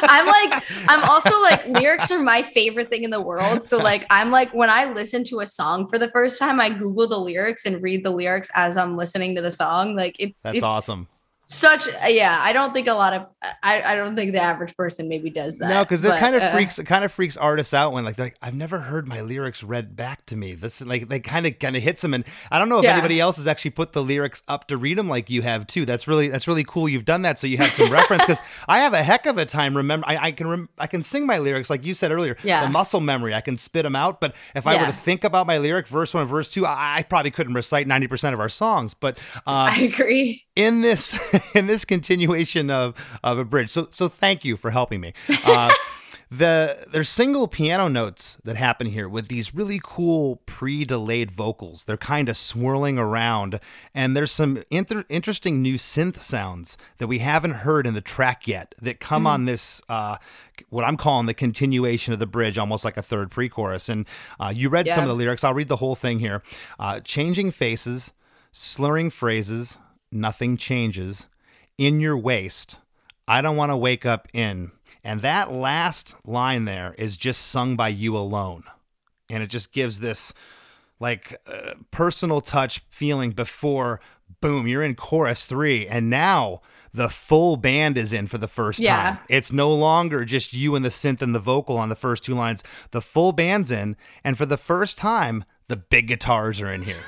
C: I'm like, I'm also like, lyrics are my favorite thing in the world. So, like, I'm like, when I listen to a song for the first time, I Google the lyrics and read the lyrics as I'm listening to the song. Like, it's
A: That's
C: it's
A: awesome.
C: Such, yeah. I don't think a lot of, I, I don't think the average person maybe does that.
A: No, because it kind of
C: uh,
A: freaks it kind of freaks artists out when like they're like I've never heard my lyrics read back to me. This like they kind of kind of hits them, and I don't know if
C: Yeah.
A: anybody else has actually put the lyrics up to read them like you have too. That's really that's really cool. You've done that, so you have some reference. Because I have a heck of a time remember. I, I can rem- I can sing my lyrics like you said earlier.
C: Yeah.
A: the muscle memory. I can spit them out. But if I were to think about my lyric, verse one, verse two, I, I probably couldn't recite ninety percent of our songs. But uh,
C: I agree.
A: in this in this continuation of of a bridge. So so thank you for helping me. Uh, the there's single piano notes that happen here with these really cool pre-delayed vocals. They're kind of swirling around, and there's some inter- interesting new synth sounds that we haven't heard in the track yet that come on this uh, what I'm calling the continuation of the bridge, almost like a third pre-chorus. And uh, you read some of the lyrics. I'll read the whole thing here. Uh, changing faces, slurring phrases, nothing changes. In your waist, I don't want to wake up in. And that last line there is just sung by you alone. And it just gives this like uh, personal touch feeling before boom, you're in chorus three. And now the full band is in for the first
C: Yeah.
A: time. It's no longer just you and the synth and the vocal on the first two lines. The full band's in. And for the first time, the big guitars are in here.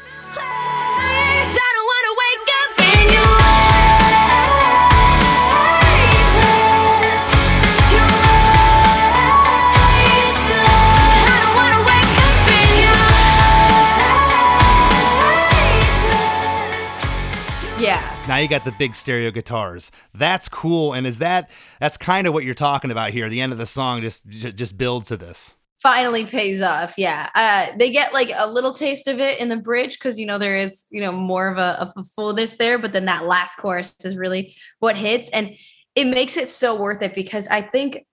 A: Now you got the big stereo guitars. That's cool. And is that that's kind of what you're talking about here? The end of the song just just builds to this.
C: finally pays off. Yeah. Uh, they get like a little taste of it in the bridge because, you know, there is, you know, more of a, of a fullness there. But then that last chorus is really what hits. And it makes it so worth it because I think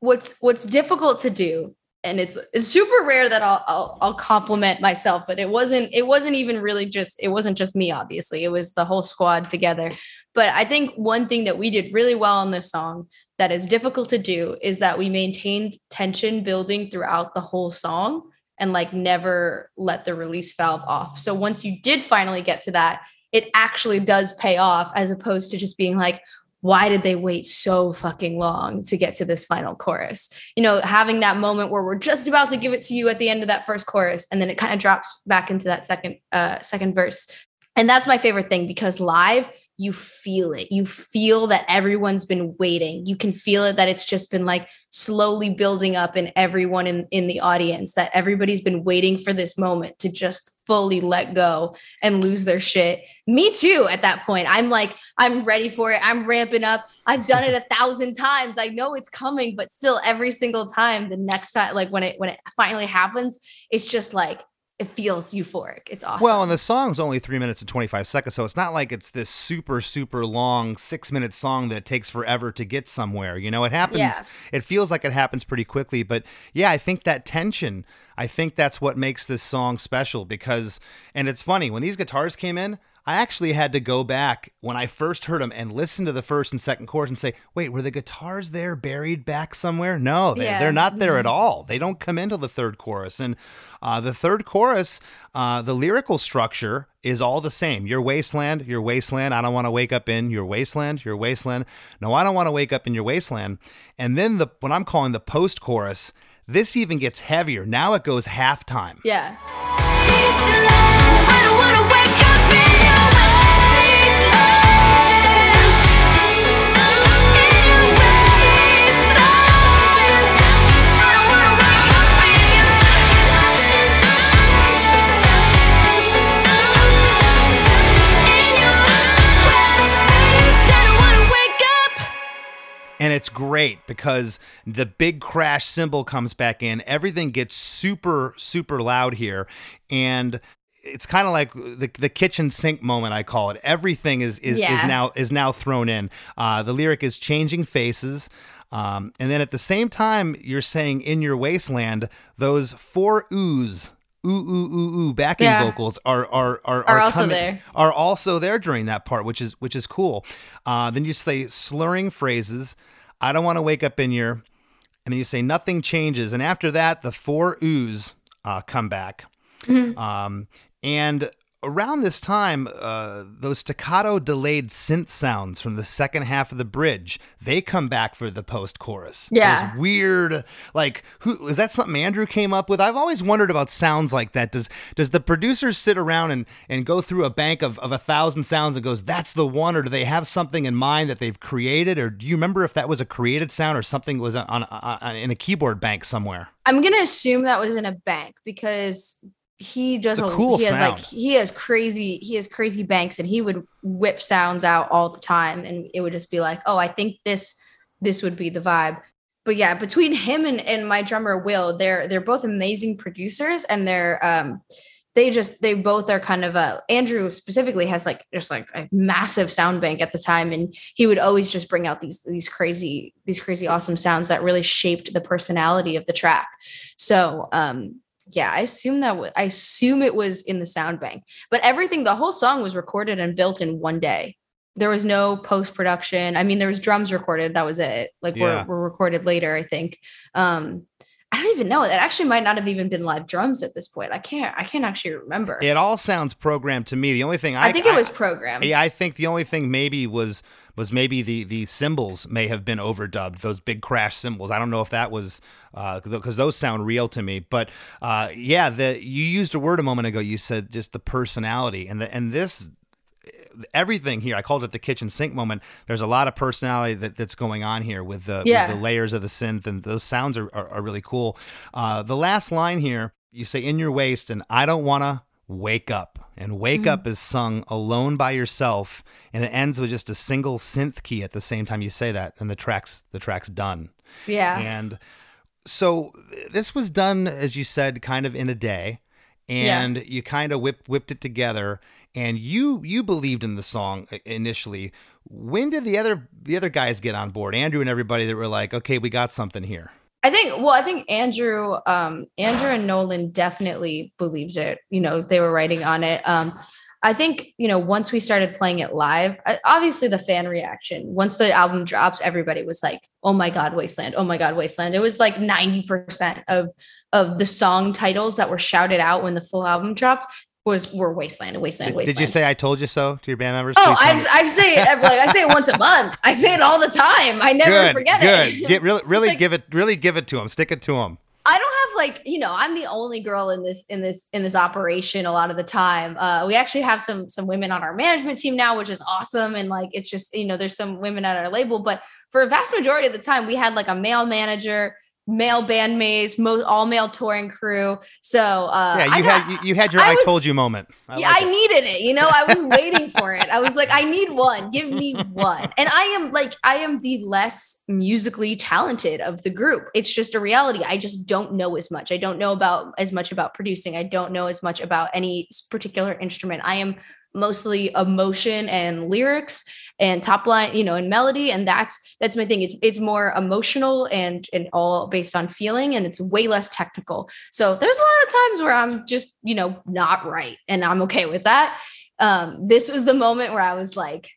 C: what's what's difficult to do and it's it's super rare that I'll, I'll I'll compliment myself but it wasn't it wasn't even really just it wasn't just me obviously it was the whole squad together but I think one thing that we did really well on this song that is difficult to do is that we maintained tension building throughout the whole song and like never let the release valve off. So once you did finally get to that, it actually does pay off as opposed to just being like, why did they wait so fucking long to get to this final chorus? You know, having that moment where we're just about to give it to you at the end of that first chorus, and then it kind of drops back into that second uh second verse. And that's my favorite thing because live, you feel it. You feel that everyone's been waiting. You can feel it that it's just been like slowly building up in everyone in, in the audience, that everybody's been waiting for this moment to just fully let go and lose their shit. Me too, at that point. I'm like, I'm ready for it. I'm ramping up. I've done it a thousand times. I know it's coming, but still every single time, the next time, like when it when it finally happens, it's just like it feels euphoric. It's awesome.
A: Well, and the song's only three minutes and 25 seconds, so it's not like it's this super, super long six minute song that takes forever to get somewhere. You know, it happens,
C: Yeah.
A: it feels like it happens pretty quickly. But yeah, I think that tension, I think that's what makes this song special because, and it's funny, when these guitars came in, I actually had to go back when I first heard them and listen to the first and second chorus and say, wait, were the guitars there buried back somewhere? No, they,
C: Yeah.
A: they're not there at all. They don't come into the third chorus. And uh, the third chorus, uh, the lyrical structure is all the same. Your wasteland, your wasteland. I don't want to wake up in your wasteland, your wasteland. No, I don't want to wake up in your wasteland. And then the what I'm calling the post chorus, this even gets heavier. Now it goes halftime.
C: yeah.
A: Great because the big crash cymbal comes back in. Everything gets super, super loud here. And it's kind of like the the kitchen sink moment I call it. Everything is is, is now is now thrown in. Uh, the lyric is changing faces. Um, and then at the same time, you're saying in your wasteland, those four oohs, ooh, ooh, ooh, ooh, backing
C: Yeah.
A: vocals are are are,
C: Are also
A: coming-
C: there.
A: Are also there during that part, which is which is cool. Uh, then you say slurring phrases. I don't want to wake up in your, and then you say nothing changes. And after that, the four oohs uh, come back. Um, and around this time, uh, those staccato delayed synth sounds from the second half of the bridge, they come back for the post chorus.
C: Yeah.
A: weird, like, who is that something Andrew came up with? I've always wondered about sounds like that. Does does the producers sit around and, and go through a bank of, of a thousand sounds and goes, that's the one, or do they have something in mind that they've created? Or do you remember if that was a created sound or something was on, on, on in a keyboard bank somewhere?
C: I'm gonna assume that was in a bank because he does
A: It's a cool
C: he has like he has crazy he has crazy banks and he would whip sounds out all the time and it would just be like oh I think this this would be the vibe. But yeah between him and, and my drummer Will they're they're both amazing producers and they're um they just they both are kind of a Andrew specifically has like just like a massive sound bank at the time and he would always just bring out these these crazy these crazy awesome sounds that really shaped the personality of the track. So um yeah i assume that w- i assume it was in the sound bank but everything the whole song was recorded and built in one day there was no post production i mean there was drums recorded that was it like
A: Yeah.
C: were, were recorded later i think um i don't even know it actually might not have even been live drums at this point i can't i can't actually remember
A: It all sounds programmed to me. The only thing I,
C: I think it was programmed
A: Yeah, I think the only thing maybe was was maybe the the cymbals may have been overdubbed. Those big crash cymbals. I don't know if that was because those sound real to me. But uh, yeah, the you used a word a moment ago. You said just the personality and the and this everything here. I called it the kitchen sink moment. There's a lot of personality that, that's going on here with the,
C: Yeah.
A: with the layers of the synth, and those sounds are, are, are really cool. Uh, the last line here, you say "in your waist," and I don't want to wake up. And wake mm-hmm. up is sung alone by yourself, and it ends with just a single synth key at the same time you say that, and the track's the track's done.
C: yeah
A: And so this was done, as you said, kind of in a day, and you kind of whipped whipped it together. And you you believed in the song initially. When did the other the other guys get on board? Andrew and everybody that were like, okay, we got something here.
C: I think well, I think Andrew, um, Andrew and Nolan definitely believed it. You know, they were writing on it. Um, I think you know once we started playing it live, obviously the fan reaction. Once the album dropped, everybody was like, "Oh my god, Wasteland! Oh my god, Wasteland!" It was like ninety percent of of the song titles that were shouted out when the full album dropped was were Wasteland, Wasteland,
A: Did,
C: Wasteland.
A: did you say I told you so to your band members?
C: Oh. I, I say it like I say it once a month. I say it all the time. I never
A: good,
C: forget
A: good.
C: it.
A: Get really, really
C: like-
A: give it, really give it to them. Stick it to them.
C: I don't have like you know I'm the only girl in this in this in this operation a lot of the time. Uh, we actually have some some women on our management team now, which is awesome. And like it's just you know there's some women at our label, but for a vast majority of the time we had like a male manager, male bandmates, mo- all male touring crew. So uh,
A: yeah,
C: I
A: you
C: got-
A: had you, you had your
C: I
A: I,
C: was-
A: told you moment. I
C: yeah,
A: like
C: I
A: it.
C: needed it. You know, I was waiting for it. I was like, I need one. Give me one. And I am like, I am the less musically talented of the group. It's just a reality. I just don't know as much. I don't know about as much about producing. I don't know as much about any particular instrument. I am mostly emotion and lyrics and top line you know and melody and that's that's my thing. It's it's more emotional and and all based on feeling and it's way less technical. So there's a lot of times where i'm just you know not right and i'm okay with that. Um this was the moment where i was like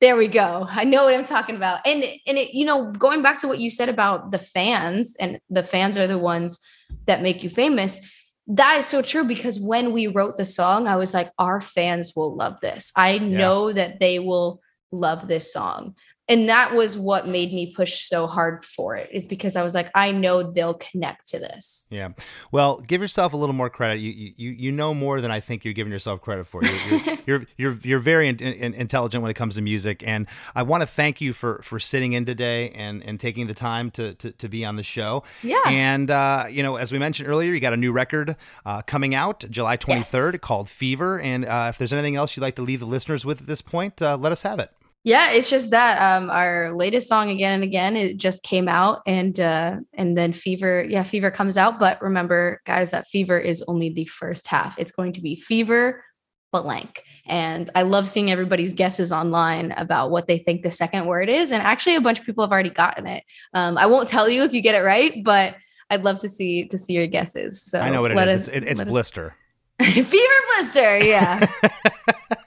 C: there we go. I know what i'm talking about. And and it you know going back to what you said about the fans and the fans are the ones that make you famous that is so true because when we wrote the song i was like our fans will love this. I know that they will love this song and that was what made me push so hard for it is because i was like i know they'll connect to this
A: Yeah. Well, give yourself a little more credit. You you you know more than I think you're giving yourself credit for. You're you're you're, you're, you're very in, in, intelligent when it comes to music, and I want to thank you for for sitting in today and and taking the time to to, to be on the show.
C: Yeah.
A: And uh, you know, as we mentioned earlier, you got a new record uh, coming out July 23rd called Fever. And uh, if there's anything else you'd like to leave the listeners with at this point, uh, let us have it.
C: Yeah, it's just that um our latest song again and again it just came out and uh and then Fever yeah Fever comes out but remember guys that Fever is only the first half. It's going to be Fever blank. And I love seeing everybody's guesses online about what they think the second word is and actually a bunch of people have already gotten it. Um I won't tell you if you get it right, but I'd love to see to see your guesses. So
A: I know what it is.
C: us-
A: It's, it's
C: let us-
A: blister.
C: Fever blister, yeah.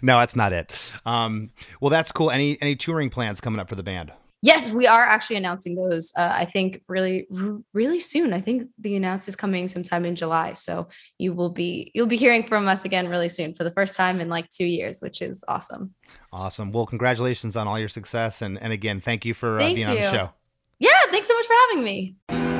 A: no, that's not it. Um, well, that's cool. Any any touring plans coming up for the band?
C: Yes, we are actually announcing those. Uh, I think really, r- really soon. I think the announce is coming sometime in July. So you will be you'll be hearing from us again really soon for the first time in like two years, which is awesome.
A: Awesome. Well, congratulations on all your success, and and again, thank you for uh,
C: Thank
A: being on the show.
C: Yeah, thanks so much for having me.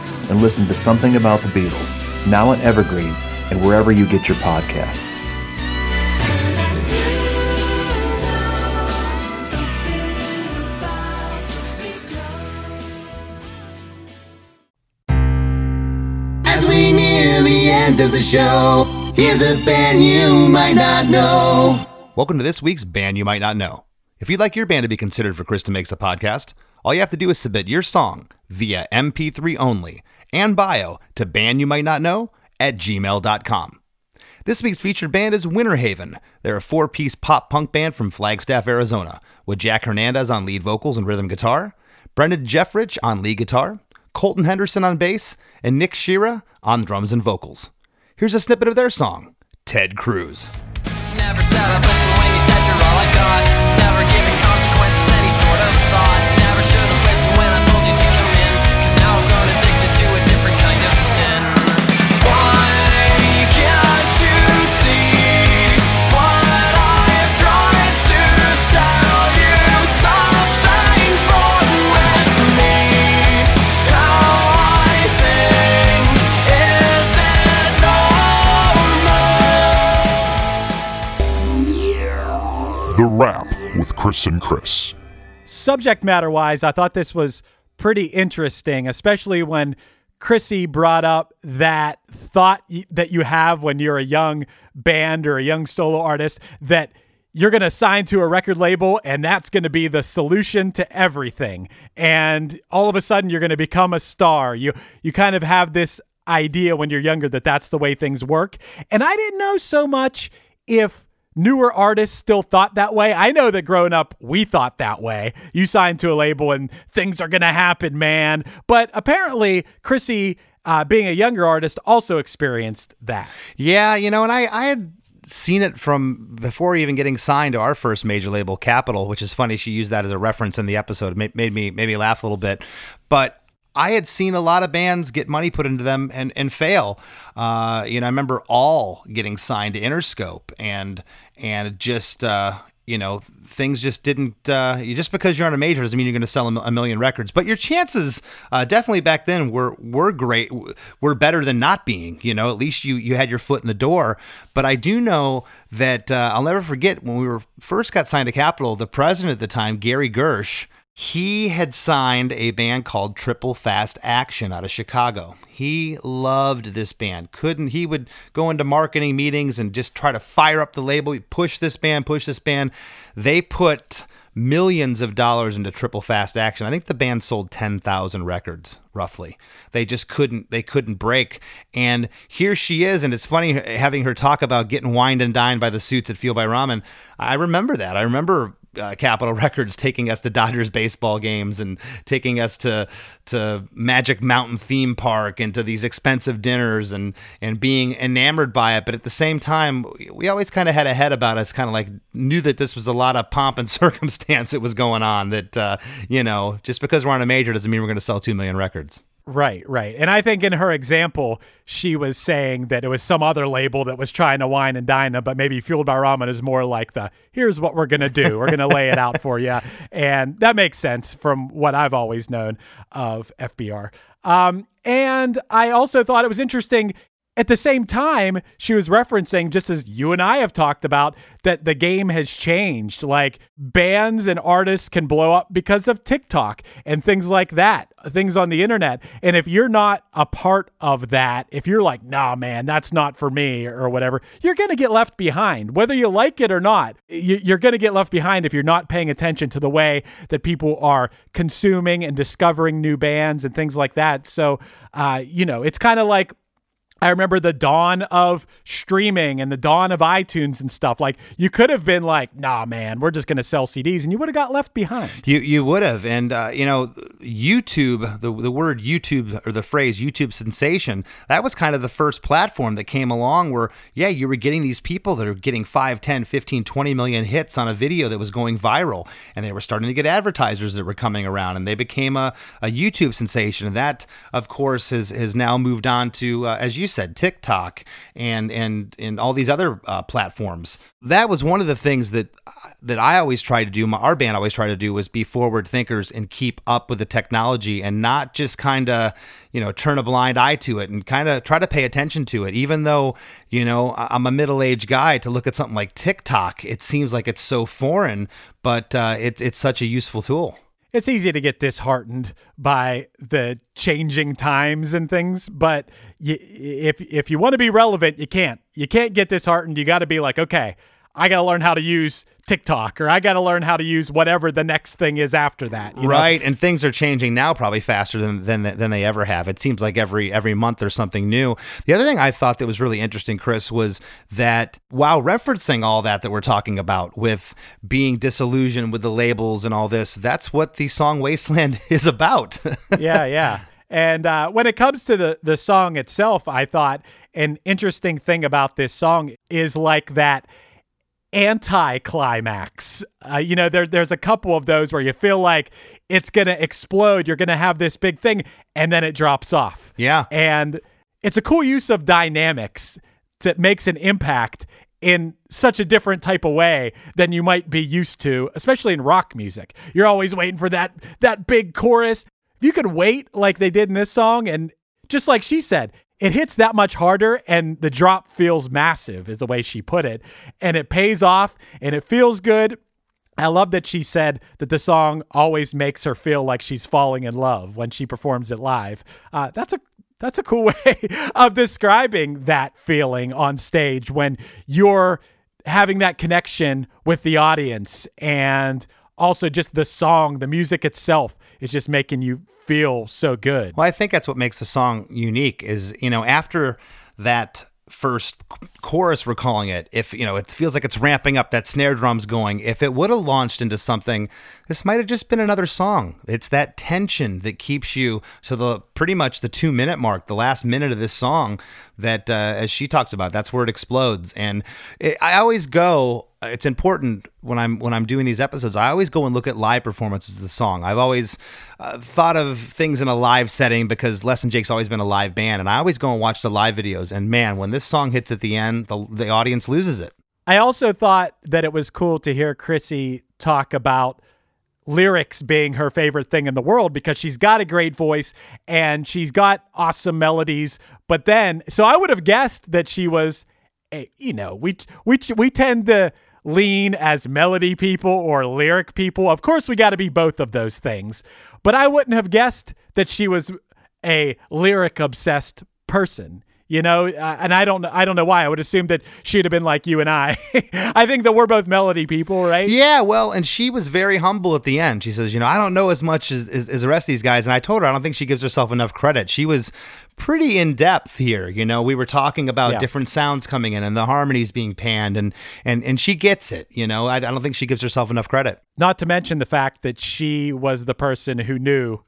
F: and listen to Something About the Beatles, now on Evergreen and wherever you get your podcasts.
B: As we near the end of the show, here's a band you might not know.
A: Welcome to this week's band you might not know. If you'd like your band to be considered for Chris DeMakes A Podcast, all you have to do is submit your song via MP3 only and bio to bandyoumightnotknow at gmail.com. This week's featured band is Winter Haven. They're a four piece pop punk band from Flagstaff, Arizona, with Jack Hernandez on lead vocals and rhythm guitar, Brendan Jeffrich on lead guitar, Colton Henderson on bass, and Nick Shira on drums and vocals. Here's a snippet of their song, Ted Cruz.
G: With
H: Chris and Chris.
I: subject matter wise, I thought this was pretty interesting, especially when Chrissy brought up that thought that you have when you're a young band or a young solo artist that you're going to sign to a record label and that's going to be the solution to everything. And all of a sudden you're going to become a star. You you kind of have this idea when you're younger that that's the way things work. And I didn't know so much if newer artists still thought that way. I know that growing up, we thought that way. You sign to a label and things are going to happen, man. But apparently, Chrissy, uh, being a younger artist, also experienced that.
A: Yeah, you know, and I, I had seen it from before even getting signed to our first major label, Capitol, which is funny. She used that as a reference in the episode. It made me made me laugh a little bit, but. I had seen a lot of bands get money put into them and, and fail. Uh, you know, I remember all getting signed to Interscope and and just uh, you know things just didn't. Uh, just because you're on a major doesn't mean you're going to sell a, million records. But your chances uh, definitely back then were were great. Were better than not being. You know, at least you you had your foot in the door. But I do know that uh, I'll never forget when we were first got signed to Capitol. The president at the time, Gary Gersh. He had signed a band called Triple Fast Action out of Chicago. He loved this band. Couldn't he would go into marketing meetings and just try to fire up the label, push this band, push this band. They put millions of dollars into Triple Fast Action. I think the band sold 10,000 records roughly. They just couldn't they couldn't break. And here she is and it's funny having her talk about getting wined and dined by the suits at Fueled by Ramen. I remember that. I remember uh, Capitol Records taking us to Dodgers baseball games and taking us to to Magic Mountain theme park and to these expensive dinners and and being enamored by it. But at the same time, we always kind of had a head about us, kind of like knew that this was a lot of pomp and circumstance that was going on. That uh, you know, just because we're on a major doesn't mean we're going to sell two million records.
I: Right, right. And I think in her example, she was saying that it was some other label that was trying to wine and dine them, but maybe Fueled by Ramen is more like the here's what we're going to do. We're going to lay it out for you. And that makes sense from what I've always known of FBR. Um, and I also thought it was interesting at the same time, she was referencing, just as you and I have talked about, that the game has changed. Like bands and artists can blow up because of TikTok and things like that, things on the internet. And if you're not a part of that, if you're like, nah, man, that's not for me or whatever, you're going to get left behind. Whether you like it or not, you- you're going to get left behind if you're not paying attention to the way that people are consuming and discovering new bands and things like that. So, uh, you know, it's kind of like, I remember the dawn of streaming and the dawn of iTunes and stuff. Like you could have been like, "Nah, man, we're just going to sell CDs," and you would have got left behind.
A: You you would have, and uh, you know, YouTube, the the word YouTube or the phrase YouTube sensation, that was kind of the first platform that came along where, yeah, you were getting these people that are getting 5, 10, 15, 20 million hits on a video that was going viral, and they were starting to get advertisers that were coming around, and they became a, a YouTube sensation, and that, of course, has has now moved on to, uh, as you said, TikTok and and and all these other uh, platforms. That was one of the things that that I always try to do. My our band always try to do was be forward thinkers and keep up with the technology and not just kind of you know turn a blind eye to it and kind of try to pay attention to it. Even though you know I'm a middle aged guy, to look at something like TikTok, it seems like it's so foreign, but uh, it's it's such a useful tool.
I: It's easy to get disheartened by the changing times and things, but y- if if you want to be relevant, you can't. You can't get disheartened. You got to be like, okay, I got to learn how to use TikTok, or I got to learn how to use whatever the next thing is after that. you know?
A: right and things are changing now probably faster than, than than they ever have it seems like every every month there's something new the other thing i thought that was really interesting chris was that while referencing all that that we're talking about with being disillusioned with the labels and all this that's what the song wasteland is about
I: yeah, yeah. And uh, when it comes to the the song itself, I thought an interesting thing about this song is like that anti-climax. Uh, you know, there there's a couple of those where you feel like it's gonna explode. You're gonna have this big thing, and then it drops off.
A: Yeah.
I: and it's a cool use of dynamics that makes an impact in such a different type of way than you might be used to, especially in rock music. You're always waiting for that that big chorus. If you could wait like they did in this song and just like she said, it hits that much harder and the drop feels massive is the way she put it and it pays off and it feels good. I love that she said that the song always makes her feel like she's falling in love when she performs it live. Uh, that's a that's a cool way of describing that feeling on stage when you're having that connection with the audience and also just the song, the music itself is just making you feel so good.
A: Well, I think that's what makes the song unique is, you know, after that first chorus we're calling it if you know it feels like it's ramping up that snare drum's going if it would have launched into something this might have just been another song it's that tension that keeps you to the pretty much the two minute mark the last minute of this song that uh, as she talks about that's where it explodes and it, i always go it's important when I'm when I'm doing these episodes. I always go and look at live performances of the song. I've always uh, thought of things in a live setting because Less Than Jake's always been a live band, and I always go and watch the live videos. And man, when this song hits at the end, the the audience loses it.
I: I also thought that it was cool to hear Chrissy talk about lyrics being her favorite thing in the world because she's got a great voice and she's got awesome melodies. But then, so I would have guessed that she was, you know, we we we tend to lean as melody people or lyric people. Of course, we got to be both of those things. But I wouldn't have guessed that she was a lyric obsessed person you know uh, and i don't i don't know why i would assume that she'd have been like you and i i think that we're both melody people right
A: Yeah, well, and she was very humble at the end. She says, you know, I don't know as much as, as, as the rest of these guys. And I told her, I don't think she gives herself enough credit. She was pretty in depth here. You know, we were talking about
I: Yeah.
A: different sounds coming in and the harmonies being panned, and and and she gets it. You know, I, I don't think she gives herself enough credit.
I: not to mention the fact that she was the person who knew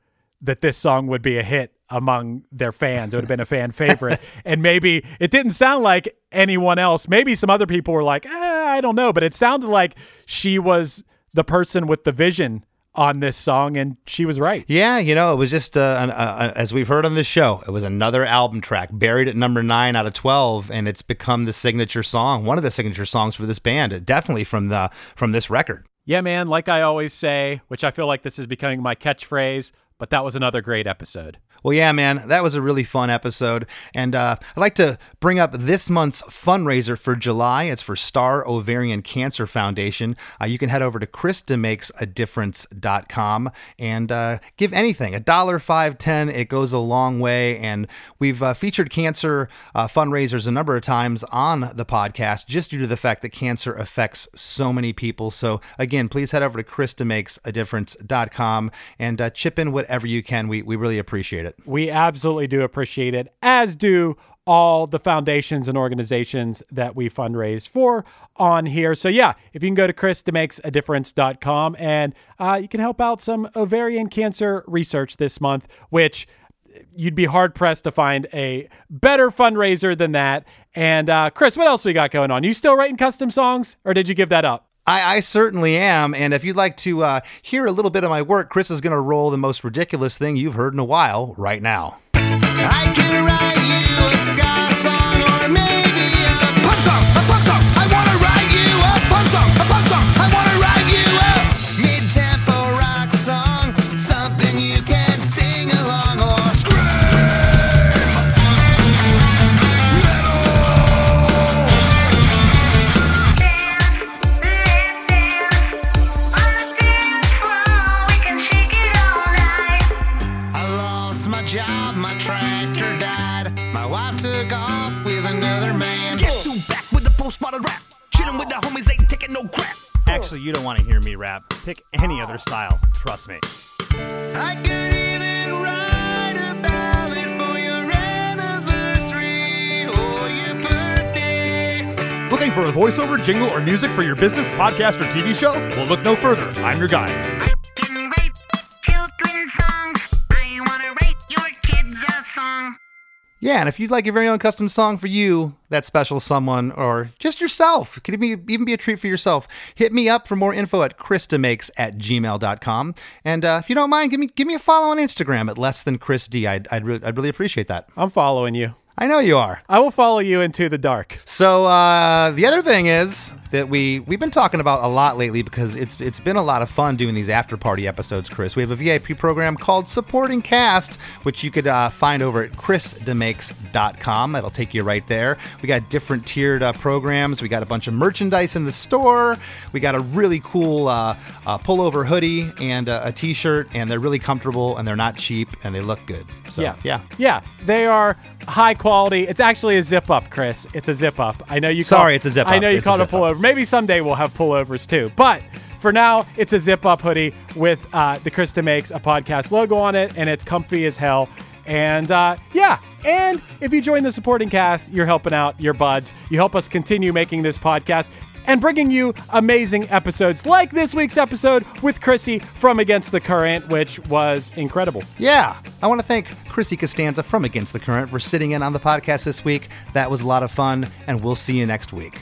I: that this song would be a hit among their fans it would have been a fan favorite and maybe it didn't sound like anyone else maybe some other people were like eh, i don't know but it sounded like she was the person with the vision on this song, and she was right.
A: Yeah, you know, it was just, uh, an, uh, uh, as we've heard on this show, it was another album track buried at number nine out of 12, and it's become the signature song, one of the signature songs for this band, definitely from the from this record.
I: Yeah, man, like I always say, which I feel like this is becoming my catchphrase, but that was another great episode.
A: Well, yeah, man, that was a really fun episode. And uh, I'd like to bring up this month's fundraiser for July. It's for Star Ovarian Cancer Foundation. Uh, you can head over to ChrisDeMakesADifference.com and uh, give anything a dollar, five, ten. It goes a long way. And we've uh, featured cancer uh, fundraisers a number of times on the podcast just due to the fact that cancer affects so many people. So, again, please head over to ChrisDeMakesADifference.com and uh, chip in whatever you can. We, we really appreciate it.
I: We absolutely do appreciate it, as do all the foundations and organizations that we fundraise for on here. So, yeah, if you can go to ChrisDeMakesADifference.com and uh, you can help out some ovarian cancer research this month, which you'd be hard pressed to find a better fundraiser than that. And uh, Chris, what else we got going on? You still writing custom songs, or did you give that up?
A: I, I certainly am. And if you'd like to uh, hear a little bit of my work, Chris is going to roll the most ridiculous thing you've heard in a while right now.
J: Actually, you don't want to hear me rap. Pick any other style. Trust me.
B: I could even write a ballad for your anniversary or your birthday.
K: Looking for a voiceover, jingle, or music for your business, podcast, or TV show? Well, look no further. I'm your guy.
A: Yeah, and if you'd like your very own custom song for you, that special someone, or just yourself, it could even be, even be a treat for yourself, hit me up for more info at chrisdemakes at gmail.com. And uh, if you don't mind, give me give me a follow on Instagram at less than Chris D. I'd, I'd, re- I'd really appreciate that.
I: I'm following you.
A: I know you are.
I: I will follow you into the dark.
A: So uh, the other thing is that we we've been talking about a lot lately because it's it's been a lot of fun doing these after party episodes. Chris, we have a VIP program called Supporting Cast, which you could uh, find over at chrisdemakes.com. That'll take you right there. We got different tiered uh, programs. We got a bunch of merchandise in the store. We got a really cool uh, uh, pullover hoodie and uh, a t-shirt, and they're really comfortable and they're not cheap and they look good. So
I: yeah.
A: yeah.
I: Yeah. They are high quality. It's actually a zip up, Chris. It's a zip up. I know you
A: Sorry,
I: call,
A: it's a zip
I: I know you
A: It's a
I: called it a
A: up.
I: pullover. Maybe someday we'll have pullovers too. But for now, it's a zip up hoodie with uh, the Chris DeMakes a podcast logo on it, and it's comfy as hell. And uh, yeah, and if you join the supporting cast, you're helping out your buds. You help us continue making this podcast and bringing you amazing episodes like this week's episode with Chrissy from Against the Current, which was incredible.
A: Yeah, I want to thank Chrissy Costanza from Against the Current for sitting in on the podcast this week. That was a lot of fun, and we'll see you next week.